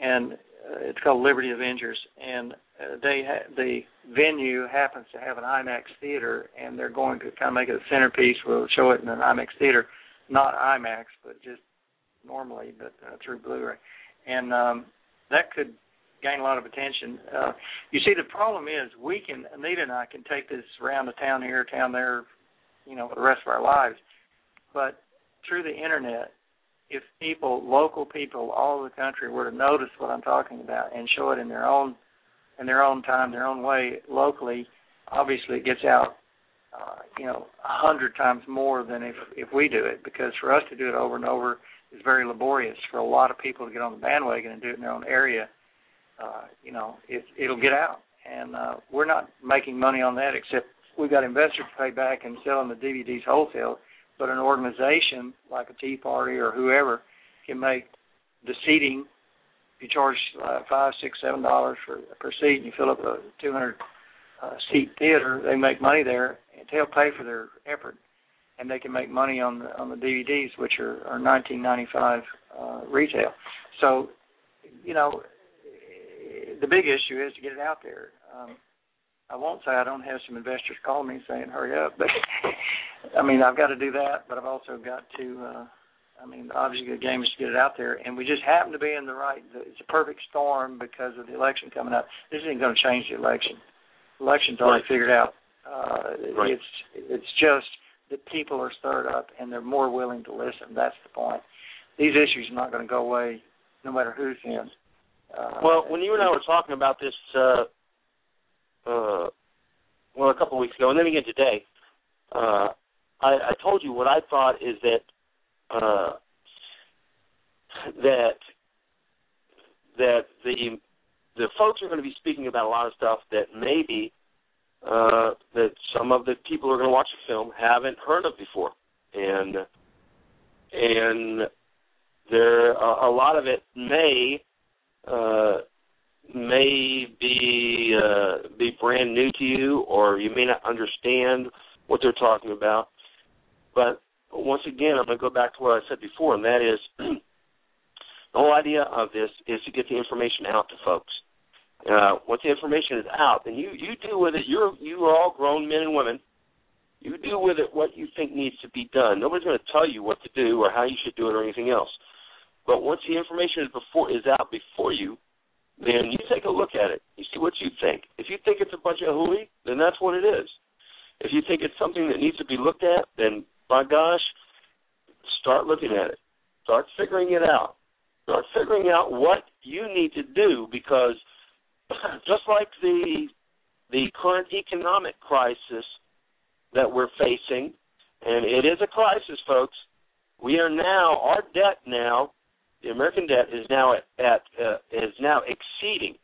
and it's called Liberty Avengers, and uh, they ha- the venue happens to have an IMAX theater, and they're going to kind of make it a centerpiece. We'll show it in an IMAX theater, not IMAX, but just normally, but uh, through Blu-ray, and um, that could gain a lot of attention. Uh, you see, the problem is we can Anita and I can take this around the town here, town there, you know, for the rest of our lives, but through the internet if people, local people all over the country, were to notice what I'm talking about and show it in their own in their own time, their own way, locally, obviously it gets out, uh, you know, a hundred times more than if if we do it. Because for us to do it over and over is very laborious. For a lot of people to get on the bandwagon and do it in their own area, uh, you know, it it'll get out, and uh, we're not making money on that except we've got investors to pay back and selling the DVDs wholesale but an organization like a Tea Party or whoever can make the seating. You charge uh, five, six, seven dollars for per seat, and you fill up a 200 uh, seat theater, they make money there. And they'll pay for their effort, and they can make money on the on the DVDs, which are are 19.95 uh, retail. So, you know, the big issue is to get it out there. Um, I won't say I don't have some investors call me saying hurry up, but I mean I've got to do that, but I've also got to. uh I mean, obviously the game is to get it out there, and we just happen to be in the right. It's a perfect storm because of the election coming up. This isn't going to change the election. The election's already right. figured out. Uh, right. It's it's just that people are stirred up and they're more willing to listen. That's the point. These issues are not going to go away, no matter who's in. Uh, well, when you and I were talking about this uh, uh, well, a couple of weeks ago, and then again today, uh, I, I told you what I thought is that uh, that that the the folks are going to be speaking about a lot of stuff that maybe uh, that some of the people who are going to watch the film haven't heard of before, and and there a, a lot of it may uh, may be uh, be brand new to you, or you may not understand what they're talking about. But once again, I'm going to go back to what I said before, and that is the whole idea of this is to get the information out to folks. Uh, once the information is out, then you you do with it. You're you are all grown men and women. You do with it what you think needs to be done. Nobody's going to tell you what to do or how you should do it or anything else. But once the information is before is out before you, then you take a look at it. You see what you think. If you think it's a bunch of hooey, then that's what it is. If you think it's something that needs to be looked at, then by gosh, start looking at it. Start figuring it out. Start figuring out what you need to do because just like the the current economic crisis that we're facing, and it is a crisis, folks. We are now our debt now, the American debt is now at, at uh, is now exceeding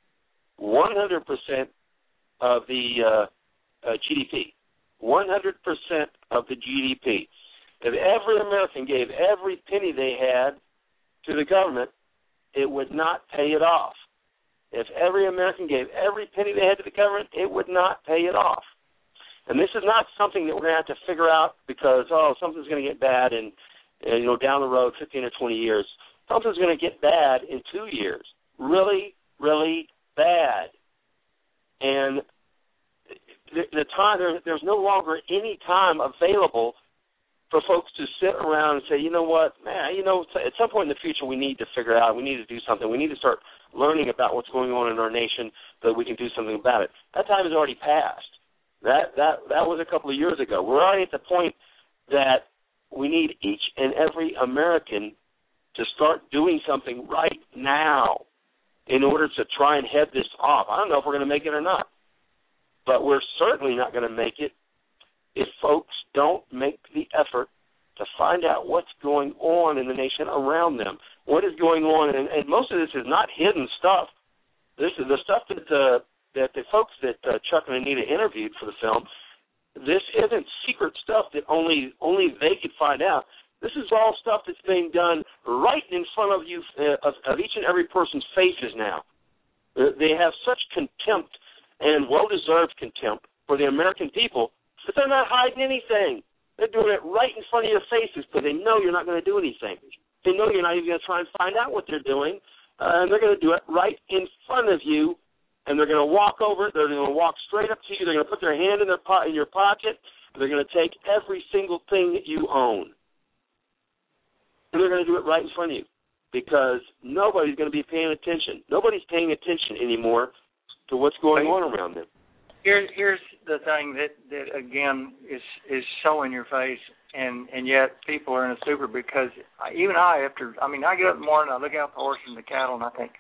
100 percent of the uh, uh, GDP. 100 percent of the GDP. If every American gave every penny they had to the government, it would not pay it off. If every American gave every penny they had to the government, it would not pay it off. And this is not something that we're going to have to figure out because oh something's going to get bad and you know down the road 15 or 20 years. Something's going to get bad in two years. Really, really bad. And the, time there, there's no longer any time available for folks to sit around and say, you know what, man, you know, at some point in the future we need to figure out, we need to do something. We need to start learning about what's going on in our nation so that we can do something about it. That time has already passed. That that that was a couple of years ago. We're already at the point that we need each and every American to start doing something right now in order to try and head this off. I don't know if we're going to make it or not, but we're certainly not going to make it if folks don't make the effort to find out what's going on in the nation around them. What is going on, and, and most of this is not hidden stuff. This is the stuff that uh, that the folks that uh, Chuck and Anita interviewed for the film. This isn't secret stuff that only only they could find out. This is all stuff that's being done right in front of you, uh, of, of each and every person's faces now. Uh, they have such contempt and well-deserved contempt for the American people but they're not hiding anything. They're doing it right in front of your faces because they know you're not going to do anything. They know you're not even going to try and find out what they're doing, uh, and they're going to do it right in front of you. And they're going to walk over. it. They're going to walk straight up to you. They're going to put their hand in their po- in your pocket. They're going to take every single thing that you own, and they're going to do it right in front of you because nobody's going to be paying attention. Nobody's paying attention anymore to what's going on around them. Here's here's the thing that that again is is so in your face and and yet people are in a stupor because I, even I after I mean I get up in the morning I look out the horses and the cattle and I think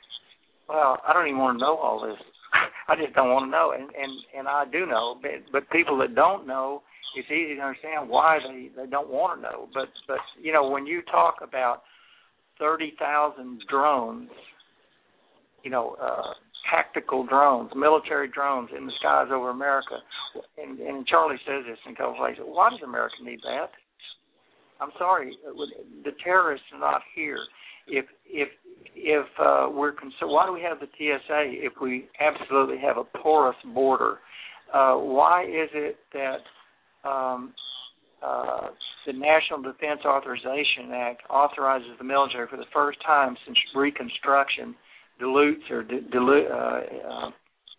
well I don't even want to know all this. I just don't want to know. And and and I do know but but people that don't know it's easy to understand why they they don't want to know but but you know when you talk about thirty thousand drones you know uh tactical drones, military drones in the skies over America. And, and Charlie says this in a couple places. Why does America need that? I'm sorry, the terrorists are not here. If if if uh, we're concerned, why do we have the TSA if we absolutely have a porous border? Uh, why is it that um, uh, the National Defense Authorization Act authorizes the military for the first time since Reconstruction dilutes or dilute, uh, uh,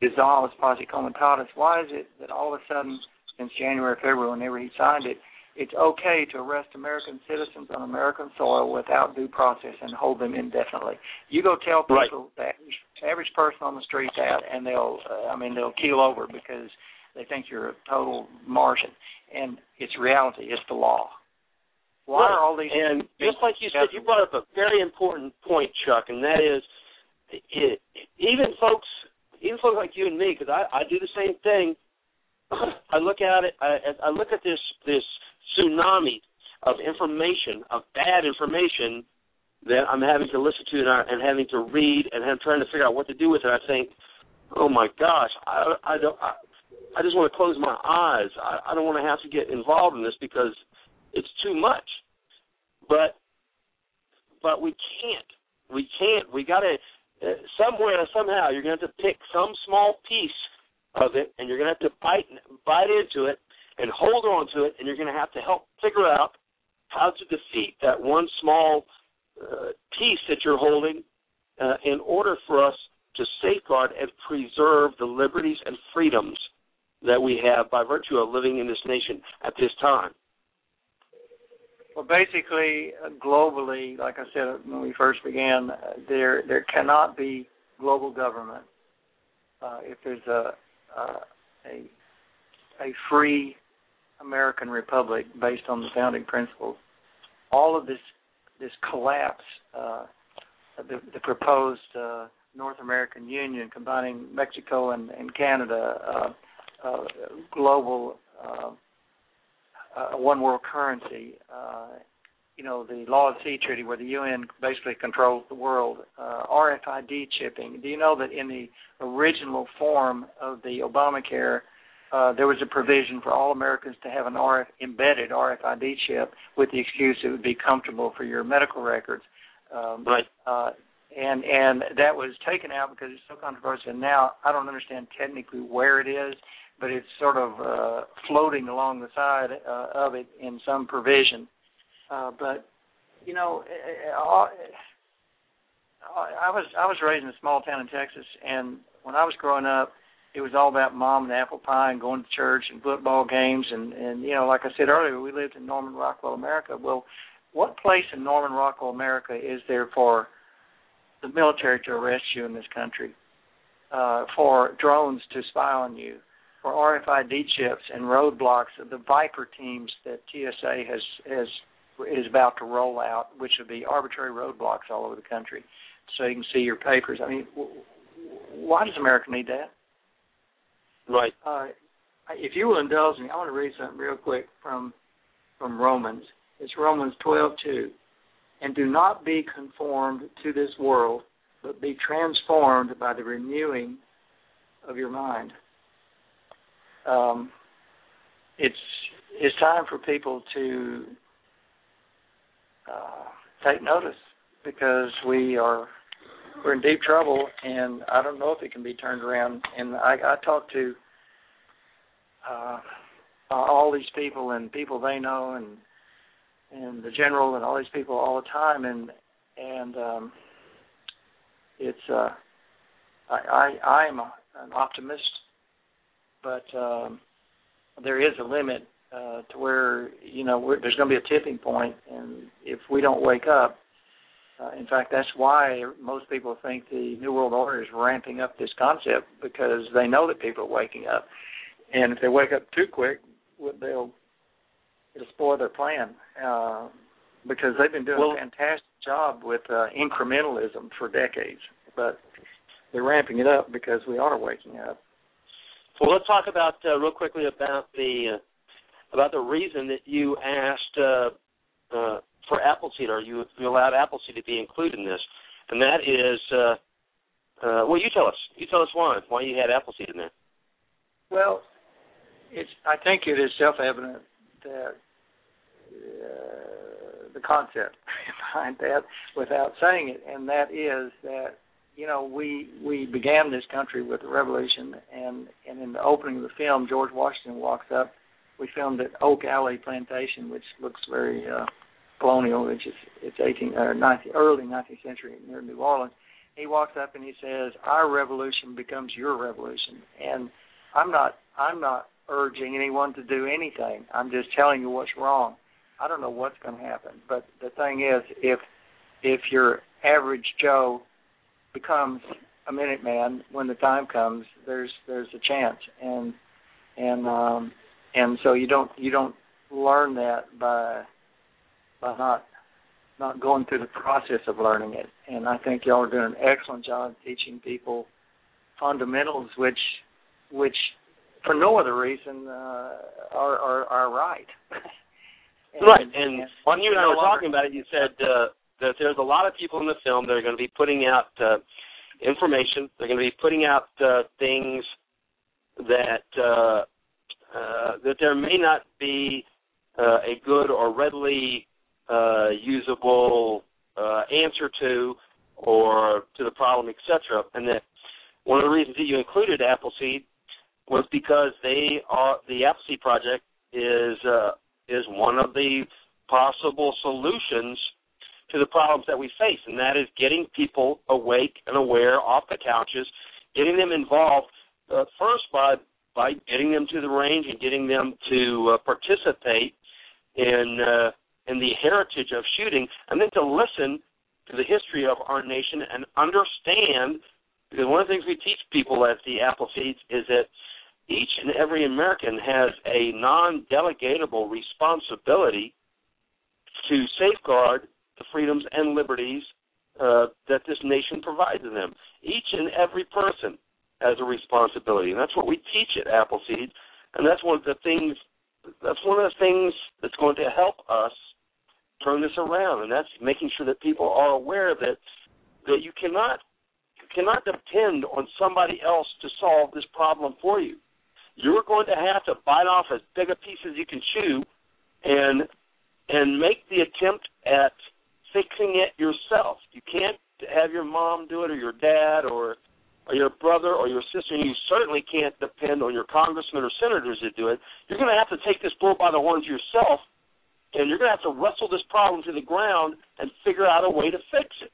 dissolves posse comitatus, why is it that all of a sudden, since January, February, whenever he signed it, it's okay to arrest American citizens on American soil without due process and hold them indefinitely. You go tell people right. average, average person on the street that, and they'll, uh, I mean, they'll keel over because they think you're a total Martian, and it's reality. It's the law. Why right. are all these? And just like you said, you brought up a very important point, Chuck, and that is it, even folks, even folks like you and me, because I, I do the same thing. I look at it. I, I look at this this tsunami of information, of bad information that I'm having to listen to and, I, and having to read, and I'm trying to figure out what to do with it. I think, oh my gosh, I, I don't. I, I just want to close my eyes. I, I don't want to have to get involved in this because it's too much. But but we can't. We can't. We got to somewhere somehow you're going to have to pick some small piece of it and you're going to have to bite bite into it and hold on to it and you're going to have to help figure out how to defeat that one small uh, piece that you're holding uh, in order for us to safeguard and preserve the liberties and freedoms that we have by virtue of living in this nation at this time? Well, basically, uh, globally, like I said when we first began, uh, there there cannot be global government uh, if there's a, uh, a a free American republic based on the founding principles. All of this this collapse, uh, the, the proposed uh, North American Union combining Mexico and, and Canada, uh, global uh, uh, one world currency, uh, you know, the Law of Sea Treaty where the UN basically controls the world, uh, RFID chipping. Do you know that in the original form of the Obamacare, uh, there was a provision for all Americans to have an RF embedded RFID chip with the excuse it would be comfortable for your medical records. Um, right. Uh, and and that was taken out because it's so controversial. Now I don't understand technically where it is, but it's sort of uh, floating along the side uh, of it in some provision. Uh, but you know, I, was I was raised in a small town in Texas, and when I was growing up, it was all about mom and apple pie and going to church and football games and and you know, like I said earlier, we lived in Norman Rockwell, America. Well, what place in Norman Rockwell, America, is there for the military to arrest you in this country, uh, for drones to spy on you, for RFID chips and roadblocks of the VIPR teams that TSA has has is about to roll out, which would be arbitrary roadblocks all over the country, so you can see your papers. I mean, why does America need that? Right. Uh, if you will indulge me, I want to read something real quick from from Romans. It's Romans twelve two and do not be conformed to this world, but be transformed by the renewing of your mind. Um, it's it's time for people to uh, take notice because we are we're in deep trouble, and I don't know if it can be turned around. And I, I talk to uh, all these people and people they know, and and the general and all these people all the time and and um it's uh I I I'm a, an optimist but um there is a limit uh to where you know we're, there's going to be a tipping point and if we don't wake up uh, in fact that's why most people think the new world order is ramping up this concept because they know that people are waking up and if they wake up too quick they'll it'll spoil their plan uh, because they've been doing well, a fantastic job with uh, incrementalism for decades, but they're ramping it up because we are waking up. Well, let's talk about uh, real quickly about the uh, about the reason that you asked uh, uh, for Appleseed, or you, you allowed Appleseed to be included in this, and that is, uh, uh, well, you tell us. You tell us why why you had Appleseed in there. Well, it's I think it is self-evident that uh, the concept behind that without saying it, and that is that you know we we began this country with the revolution, and and in the opening of the film, George Washington walks up. We filmed at Oak Alley Plantation, which looks very uh, colonial, which is it's 18 or 19, early 19th century near New Orleans. He walks up and he says, "Our revolution becomes your revolution," and I'm not I'm not urging anyone to do anything. I'm just telling you what's wrong. I don't know what's going to happen, but the thing is, if if your average Joe becomes a Minuteman when the time comes, there's there's a chance, and and um, and so you don't you don't learn that by by not not going through the process of learning it. And I think y'all are doing an excellent job teaching people fundamentals, which which for no other reason uh, are, are are right. and, right, and, and when you and I were talking about it, you said uh, that there's a lot of people in the film that are going to be putting out uh, information. They're going to be putting out uh, things that uh, uh, that there may not be uh, a good or readily uh, usable uh, answer to, or to the problem, etc. And that one of the reasons that you included Appleseed was because they are the Appleseed project is uh, is one of the possible solutions to the problems that we face, and that is getting people awake and aware off the couches, getting them involved uh, first by by getting them to the range and getting them to uh, participate in uh, in the heritage of shooting, and then to listen to the history of our nation and understand. Because one of the things we teach people at the Appleseeds is that each and every American has a non-delegatable responsibility to safeguard the freedoms and liberties uh, that this nation provides to them. Each and every person has a responsibility, and that's what we teach at Appleseed, and that's one of the things. That's one of the things that's going to help us turn this around, and that's making sure that people are aware that that you cannot you cannot depend on somebody else to solve this problem for you. You're going to have to bite off as big a piece as you can chew, and and make the attempt at fixing it yourself. You can't have your mom do it or your dad or or your brother or your sister, you certainly can't depend on your congressmen or senators to do it. You're going to have to take this bull by the horns yourself, and you're going to have to wrestle this problem to the ground and figure out a way to fix it.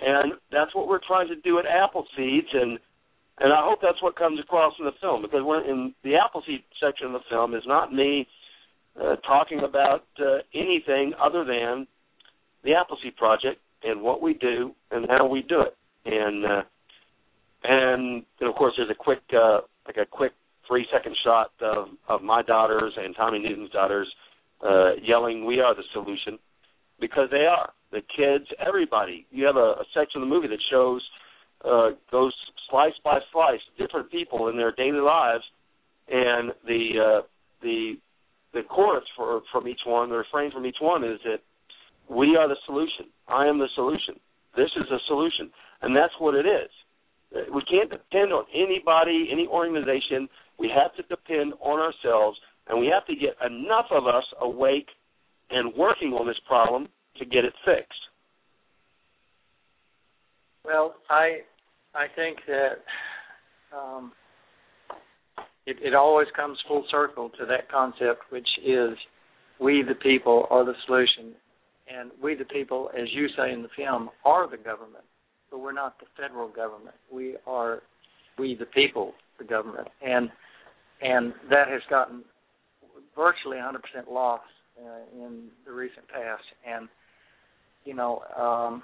And that's what we're trying to do at Appleseeds, and and I hope that's what comes across in the film because when in the Appleseed section of the film is not me uh, talking about uh, anything other than the Appleseed Project and what we do and how we do it. And uh, and, and of course, there's a quick uh, like a quick three second shot of of my daughters and Tommy Newton's daughters uh, yelling, "We are the solution," because they are the kids, everybody. You have a, a section of the movie that shows uh, goes slice by slice different people in their daily lives, and the uh, the the chorus for from each one, the refrain from each one is that we are the solution. I am the solution. This is a solution, and that's what it is. We can't depend on anybody, any organization. We have to depend on ourselves, and we have to get enough of us awake and working on this problem to get it fixed. Well, I I think that um, it, it always comes full circle to that concept, which is we the people are the solution, and we the people, as you say in the film, are the government, but we're not the federal government. We are we the people, the government, and and that has gotten virtually 100% lost uh, in the recent past, and you know. Um,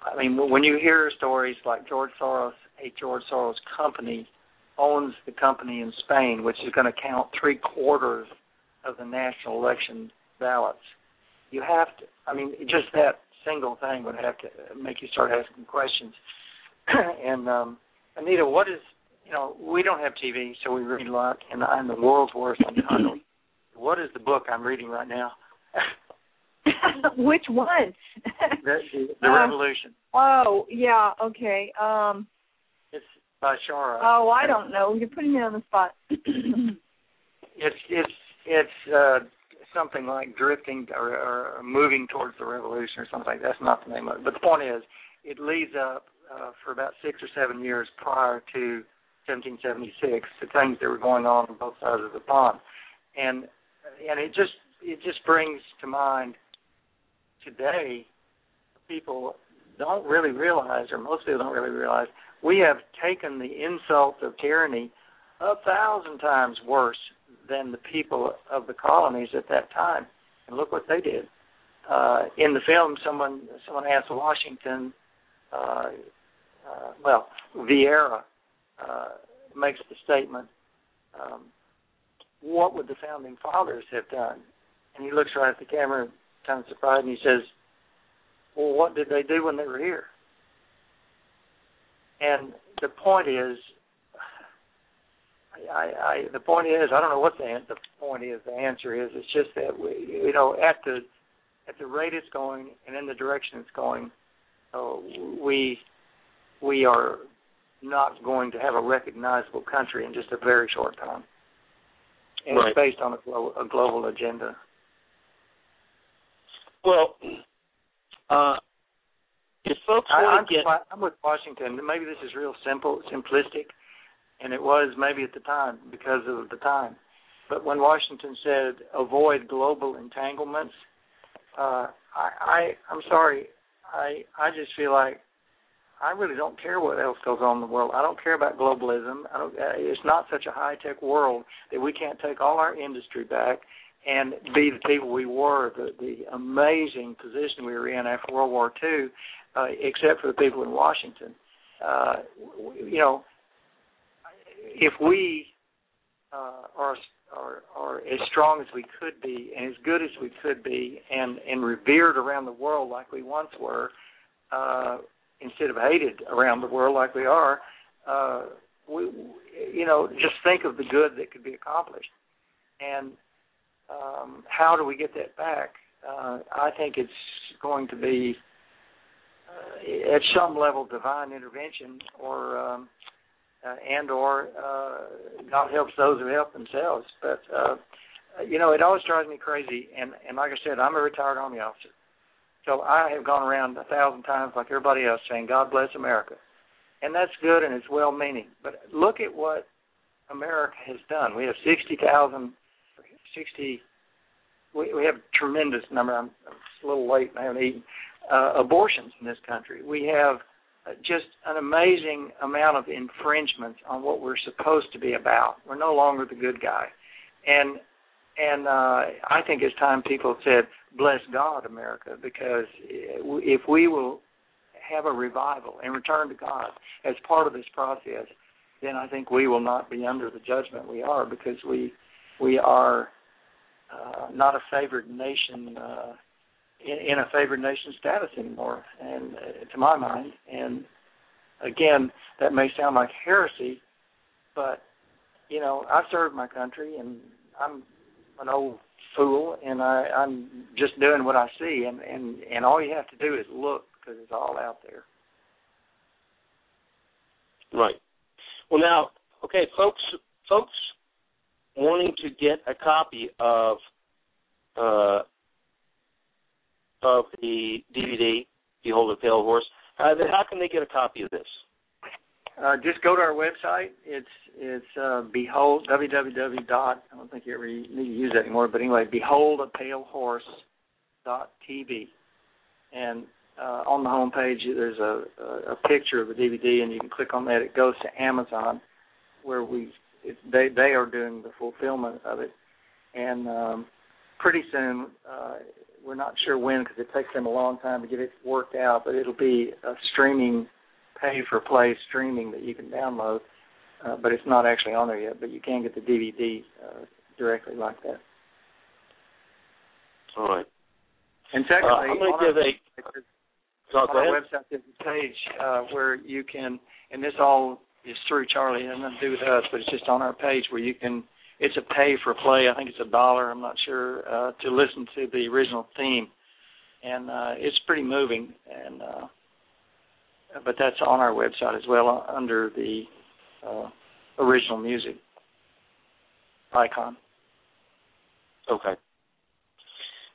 I mean, when you hear stories like George Soros, a George Soros company owns the company in Spain, which is going to count three quarters of the national election ballots. You have to. I mean, just that single thing would have to make you start asking questions. and um, Anita, what is you know we don't have TV, so we read a lot, and I'm the world's worst on titles. what is the book I'm reading right now? Which one? the, the, the Um, Revolution. Oh, yeah, okay. Um It's by Shara. oh, I don't know. You're putting me on the spot. It's it's it's uh, something like drifting or, or moving towards the revolution or something. like That's not the name of it. But the point is, it leads up uh, for about six or seven years prior to 1776 to things that were going on on both sides of the pond, and and it just it just brings to mind today people don't really realize, or most people don't really realize, we have taken the insult of tyranny a thousand times worse than the people of the colonies at that time. And look what they did. Uh, in the film, someone someone asked Washington, uh, uh, well, Vieira uh, makes the statement, um, "What would the founding fathers have done?" And he looks right at the camera, kind of surprised, and he says, "Well, what did they do when they were here?" And the point is, I, I the point is I don't know what the the point is. The answer is it's just that we you know at the at the rate it's going and in the direction it's going, uh, we we are not going to have a recognizable country in just a very short time. And Right. it's based on a, glo- a global agenda. Well, uh, if folks I, want I'm, to get I'm with Washington. Maybe this is real simple, simplistic, and it was maybe at the time because of the time. But when Washington said avoid global entanglements, uh, I, I I'm sorry, I I just feel like I really don't care what else goes on in the world. I don't care about globalism. I don't. Uh, it's not such a high tech world that we can't take all our industry back and be the people we were, the the amazing position we were in after World War II, uh, except for the people in Washington. Uh, you know, if we uh, are are are as strong as we could be and as good as we could be and and revered around the world like we once were uh instead of hated around the world like we are uh we you know just think of the good that could be accomplished. And um how do we get that back? Uh i think it's going to be uh, at some level divine intervention or um uh, and or uh, God helps those who help themselves. But uh, you know, it always drives me crazy. And and like I said, I'm a retired Army officer, so I have gone around a thousand times, like everybody else, saying God bless America, and that's good and it's well-meaning. But look at what America has done. We have sixty thousand, sixty. We, we have a tremendous number. I'm, I'm a little late and I haven't eaten. Uh, abortions in this country. We have just an amazing amount of infringements on what we're supposed to be about. We're no longer the good guy, and and uh, I think it's time people said, "Bless God, America," because if we will have a revival and return to God as part of this process, then I think we will not be under the judgment we are because we we are uh, not a favored nation. Uh, in, in a favored nation status anymore, and uh, to my mind, and again, that may sound like heresy, but you know, I served my country, and I'm an old fool, and I, I'm just doing what I see, and and and all you have to do is look because it's all out there. Right. Well, now, okay, folks, folks wanting to get a copy of uh, of the DVD, Behold a Pale Horse, uh, then how can they get a copy of this? Uh, just go to our website. It's it's uh, behold www dot I don't think you ever need to use that anymore, but anyway, behold a pale horse dot tv, and uh, on the home page there's a, a, a picture of the DVD, and you can click on that. It goes to Amazon, where we it, they they are doing the fulfillment of it, and um, pretty soon uh, we're not sure when because it takes them a long time to get it worked out, but it'll be a streaming pay for play streaming that you can download. Uh, but it's not actually on there yet. But you can get the DVD uh, directly like that. All right. And secondly, uh, going to give a. on our website, there's a page uh, where you can, and this all is through Charlie, it has nothing to do with us, but it's just on our page where you can it's a pay for play. I think it's a dollar. I'm not sure uh, to listen to the original theme, and uh, it's pretty moving. And uh, but that's on our website as well uh, under the uh, original music icon. Okay.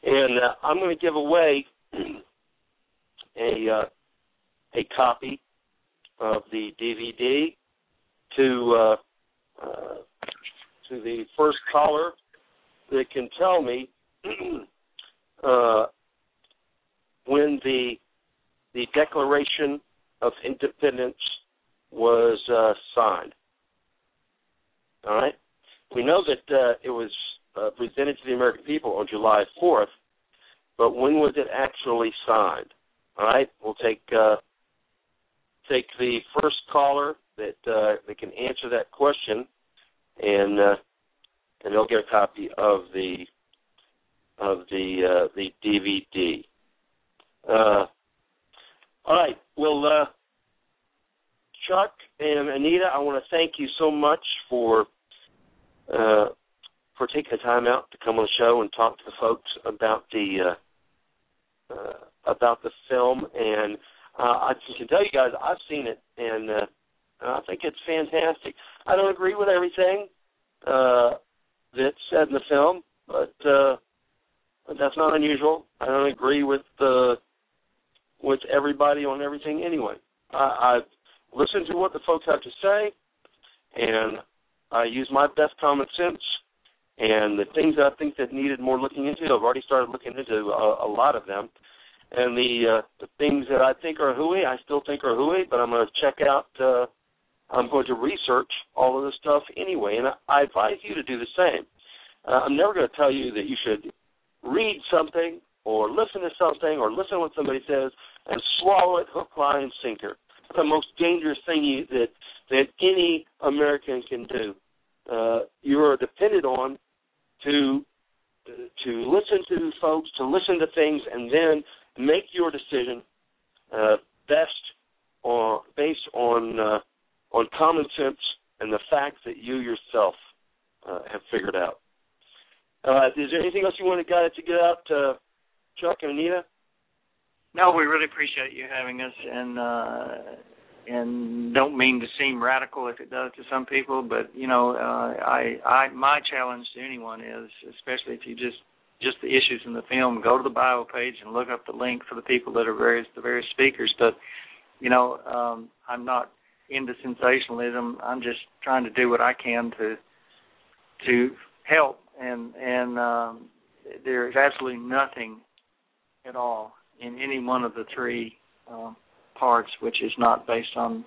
And uh, I'm going to give away a uh, a copy of the DVD to uh, uh, to the first caller that can tell me uh, when the the Declaration of Independence was uh, signed. All right, we know that uh, it was uh, presented to the American people on July 4th, but when was it actually signed? All right, we'll take uh, take the first caller that uh, that can answer that question and uh, and they'll get a copy of the of the uh, the DVD. Uh, all right. Well, uh, Chuck and Anita, I want to thank you so much for uh, for taking the time out to come on the show and talk to the folks about the uh, uh, about the film. And uh, I can tell you guys, I've seen it, and uh, I think it's fantastic. I don't agree with everything uh, that's said in the film, but uh, that's not unusual. I don't agree with uh, with everybody on everything anyway. I, I listen to what the folks have to say, and I use my best common sense. And the things that I think that needed more looking into, I've already started looking into a, a lot of them. and the uh, the things that I think are hooey, I still think are hooey, but I'm going to check out. Uh, I'm going to research all of this stuff anyway, and I, advise you to do the same. Uh, I'm never going to tell you that you should read something or listen to something or listen to what somebody says and swallow it hook, line, and sinker. It's the most dangerous thing you, that that any American can do. Uh, you are dependent on to to listen to folks, to listen to things, and then make your decision uh, best or based on uh, on common sense and the facts that you yourself uh, have figured out. Uh, is there anything else you want to got to get out, uh, Chuck and Anita? No, we really appreciate you having us, and uh, and don't mean to seem radical if it does to some people, but you know, uh, I I my challenge to anyone is, especially if you just just the issues in the film, go to the bio page and look up the link for the people that are various the various speakers. But you know, um, I'm not into sensationalism. I'm just trying to do what I can to to help, and and um, there is absolutely nothing at all in any one of the three um, parts which is not based on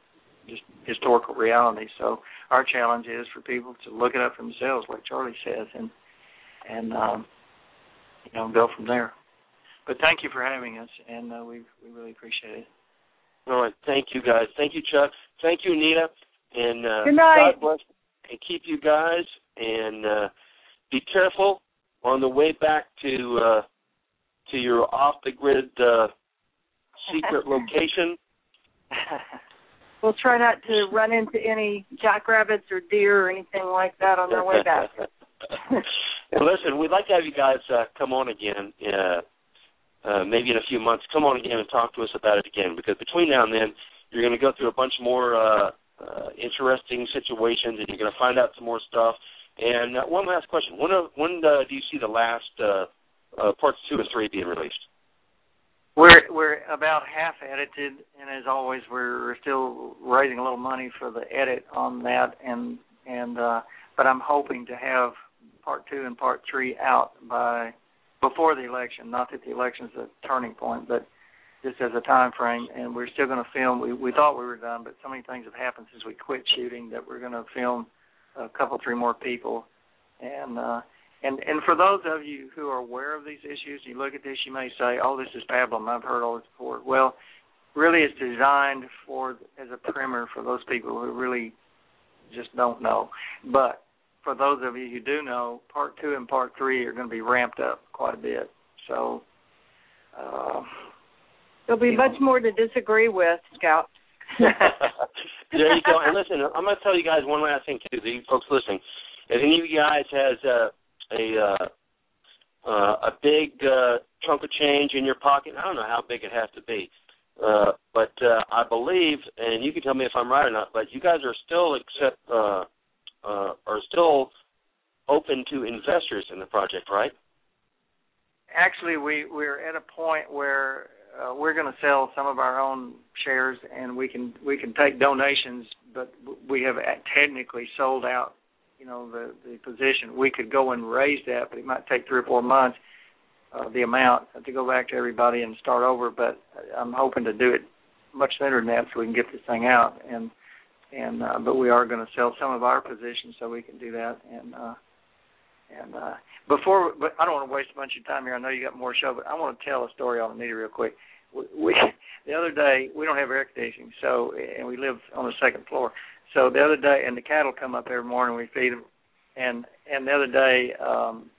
just historical reality. So our challenge is for people to look it up themselves, like Charlie says, and and um, you know go from there. But thank you for having us, and uh, we we really appreciate it. All right, thank you guys. Thank you, Chuck. Thank you, Anita. And uh, Good night. God bless and keep you guys. And uh, be careful on the way back to uh, to your off the grid uh, secret location. We'll try not to run into any jackrabbits or deer or anything like that on their way back. listen, we'd like to have you guys uh, come on again. Uh, uh, maybe in a few months, come on again and talk to us about it again. Because between now and then, you're going to go through a bunch more uh, uh, interesting situations, and you're going to find out some more stuff. And uh, one last question: When uh, when uh, do you see the last uh, uh, parts two and three being released? We're we're about half edited, and as always, we're still raising a little money for the edit on that, and and uh, but I'm hoping to have part two and part three out by before the election. Not that the election is a turning point, but just as a time frame. And we're still going to film. We we thought we were done, but so many things have happened since we quit shooting that we're going to film a couple, three more people, and. uh and and for those of you who are aware of these issues, you look at this, you may say, "Oh, this is pablum. I've heard all this before." Well, really, it's designed for as a primer for those people who really just don't know. But for those of you who do know, part two and part three are going to be ramped up quite a bit. So uh, There'll be much more to disagree with, Scout. there you go. And listen, I'm going to tell you guys one last thing too. The folks listening, if any of you guys has uh, a uh, uh, a big uh, chunk of change in your pocket. I don't know how big it has to be, uh, but uh, I believe, and you can tell me if I'm right or not. But you guys are still accept uh, uh, are still open to investors in the project, right? Actually, we we're at a point where uh, we're going to sell some of our own shares, and we can we can take donations, but we have technically sold out you know the the position. We could go and raise that, but it might take three or four months. Uh, the amount to go back to everybody and start over, but I'm hoping to do it much sooner than that so we can get this thing out. And and uh, but we are going to sell some of our positions so we can do that. And uh, and uh, before, but I don't want to waste a bunch of time here. I know you got more show, but I want to tell a story on Anita real quick. We, we the other day we don't have air conditioning, so and we live on the second floor. So the other day, and the cattle come up every morning. We feed them, and and the other day, um,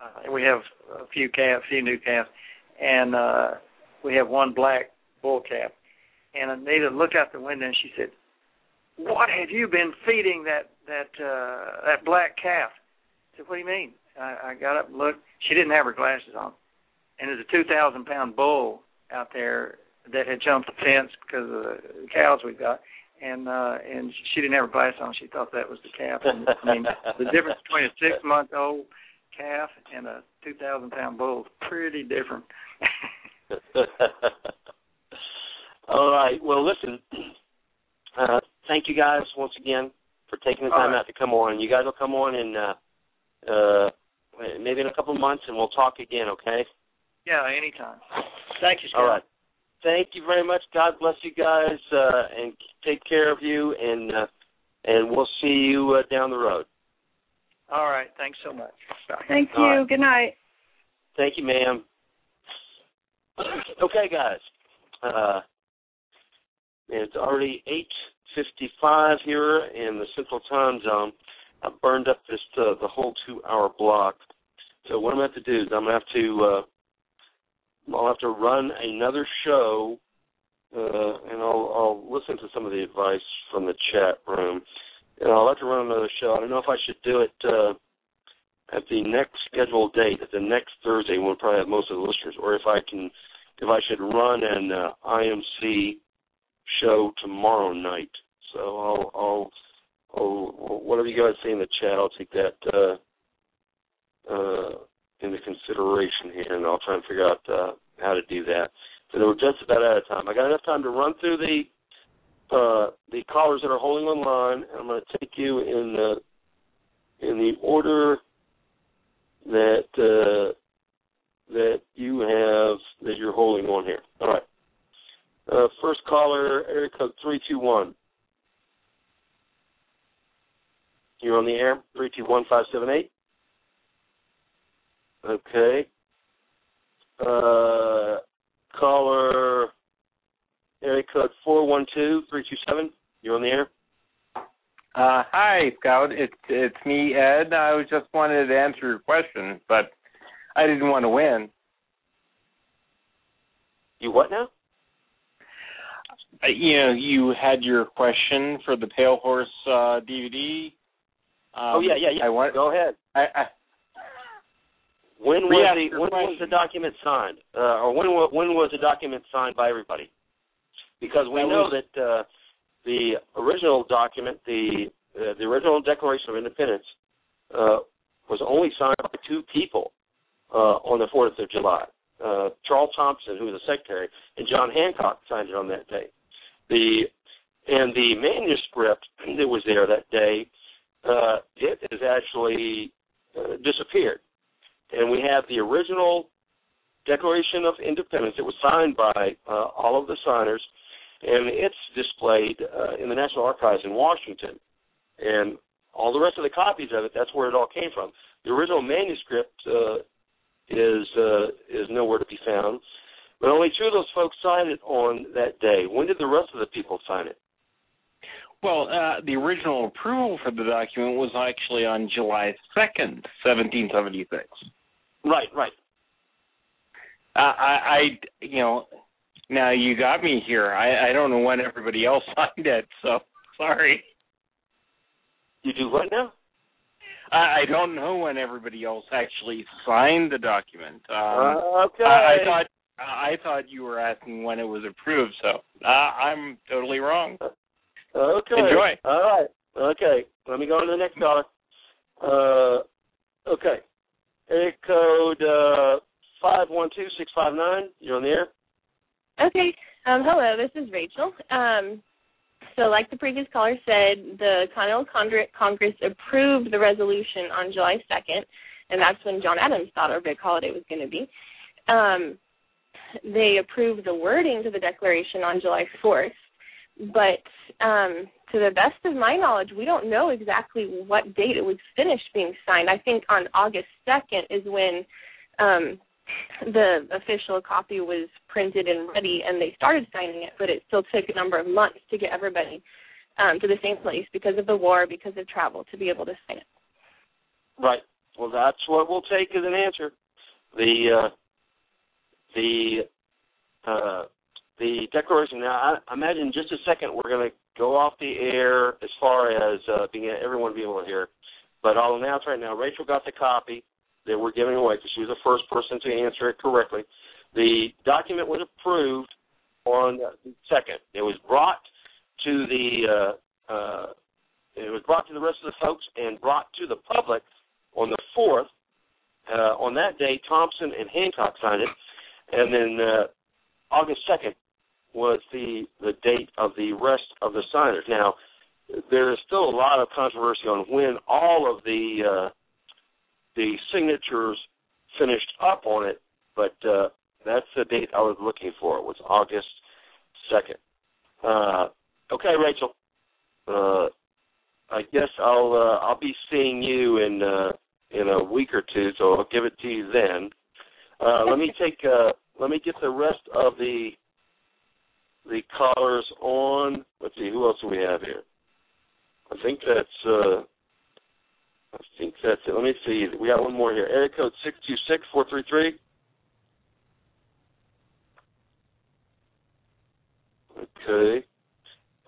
uh, we have a few calves, a few new calves, and uh, we have one black bull calf. And Anita looked out the window and she said, "What have you been feeding that that uh, that black calf?" Said, "What do you mean?" I, I got up and looked. She didn't have her glasses on, and there's a two thousand pound bull out there that had jumped the fence because of the cows we've got and uh and she didn't have her glasses on. She thought that was the calf. And, I mean, the difference between a six month old calf and a two thousand pound bull is pretty different. All right. Well, listen. Uh, thank you guys once again for taking the time right. out to come on. You guys will come on in uh, uh, maybe in a couple of months, and we'll talk again. Okay. Yeah, anytime. Thank you, Scott. All right. Thank you very much. God bless you guys, uh, and take care of you, and uh, and we'll see you uh, down the road. All right. Thanks so much. Bye. Thank you. All right. Good night. Thank you, ma'am. okay, guys. Uh, it's already eight fifty-five here in the Central Time Zone. I burned up this uh, the whole two-hour block. So what I'm going to have to do is I'm going to have to uh, I'll have to run another show, uh, and I'll I'll listen to some of the advice from the chat room, and I'll have to run another show. I don't know if I should do it. Uh, at the next scheduled date, at the next Thursday, we'll probably have most of the listeners, or if I can, if I should run an uh, IMC show tomorrow night. So I'll, I'll, I'll, whatever you guys say in the chat, I'll take that uh, uh, into consideration here, and I'll try and figure out uh, how to do that. So we're just about out of time. I got enough time to run through the uh, the callers that are holding on line, and I'm going to take you in the in the order that uh, that you have that you're holding on here. All right. Uh, first caller, area code three two one. You're on the air. Three two one five seven eight. Okay. Uh, caller, area code four one two three two seven. You're on the air. Uh, hi, Scout. It's it's me, Ed. I was just wanted to answer your question, but I didn't want to win. You what now? Uh, you know, you had your question for the Pale Horse uh, DVD. Um, oh yeah, yeah, yeah. I want. Go ahead. I, I, When was Re-ask the when was the document signed, uh, or when when was the document signed by everybody? Because we know that uh, the original document, the uh, the original Declaration of Independence, uh, was only signed by two people uh, on the Fourth of July. Uh, Charles Thomson, who was the secretary, and John Hancock signed it on that day. The and the manuscript that was there that day, uh, it has actually uh, disappeared and we have the original Declaration of Independence. It was signed by uh, all of the signers, and it's displayed uh, in the National Archives in Washington. And all the rest of the copies of it, that's where it all came from. The original manuscript uh, is uh, is nowhere to be found, but only two of those folks signed it on that day. When did the rest of the people sign it? Well, uh, the original approval for the document was actually on July second, seventeen seventy six. Right, right. Uh, I, I, you know, now you got me here. I, I don't know when everybody else signed it, so sorry. You do what now? I, I don't know when everybody else actually signed the document. Um, Uh, okay. I, I thought I thought you were asking when it was approved, so uh, I'm totally wrong. Okay. Enjoy. All right. Okay. Let me go to the next caller. Uh, okay. Area code uh, five one two six five nine. You're on the air. Okay. Um, hello, this is Rachel. Um, so, like the previous caller said, the Continental Congress approved the resolution on July 2nd, and that's when John Adams thought our big holiday was going to be. Um, they approved the wording to the Declaration on July 4th, but um, to the best of my knowledge, we don't know exactly what date it was finished being signed. I think on August 2nd is when um, the official copy was printed and ready and they started signing it, but it still took a number of months to get everybody um, to the same place because of the war, because of travel, to be able to sign it. Right. Well, that's what we'll take as an answer. The uh, the uh, the declaration. Now, I imagine in just a second we're going to go off the air as far as uh, being everyone being able to hear. But I'll announce right now. Rachel got the copy that we're giving away because she was the first person to answer it correctly. The document was approved on the second. It was brought to the uh, uh, it was brought to the rest of the folks and brought to the public on the fourth. Uh, on that day, Thomson and Hancock signed it, and then uh, August second was the the date of the rest of the signers. Now, there is still a lot of controversy on when all of the uh, the signatures finished up on it, but uh, That's the date I was looking for. It was August second. Uh, okay, Rachel. Uh, I guess I'll uh, I'll be seeing you in uh, in a week or two, so I'll give it to you then. Uh, let me take uh, let me get the rest of the the callers on. Let's see, who else do we have here? I think that's uh, I think that's it. Let me see. We got one more here. Area code six two six four three three. Okay.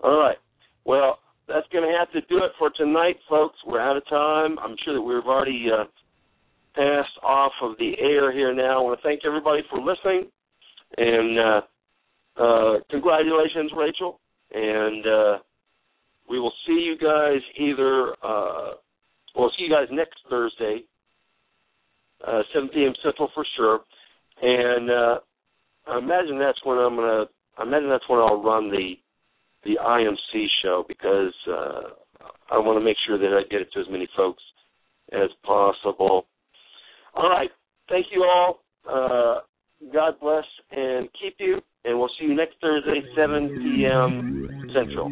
All right. Well, that's going to have to do it for tonight, folks. We're out of time. I'm sure that we've already uh, passed off of the air here now. I want to thank everybody for listening, and uh, uh, congratulations, Rachel. And uh, we will see you guys either. Uh, we'll see you guys next Thursday, uh, 7 p.m. Central for sure. And uh, I imagine that's when I'm gonna. I imagine that's when I'll run the the IMC show because uh, I want to make sure that I get it to as many folks as possible. All right. Thank you all. Uh, God bless and keep you. And we'll see you next Thursday, 7 p.m. Central.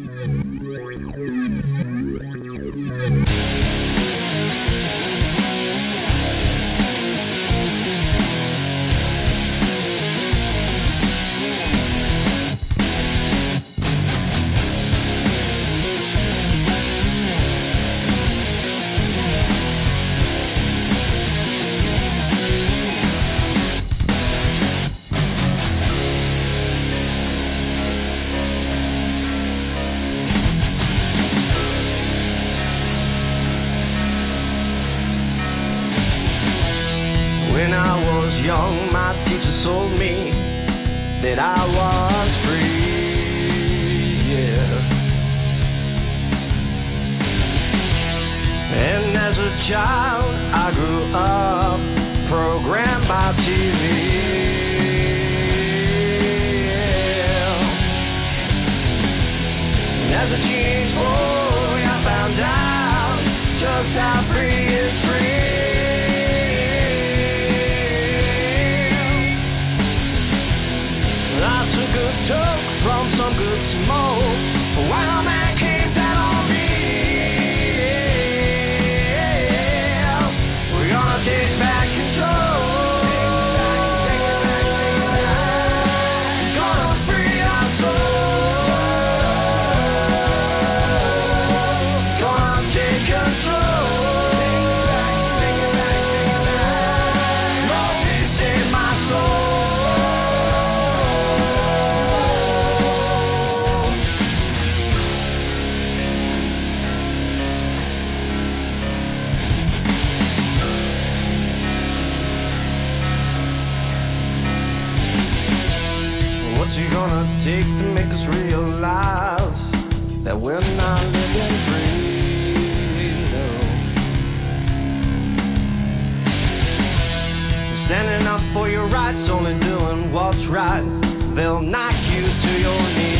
They'll knock you to your knees.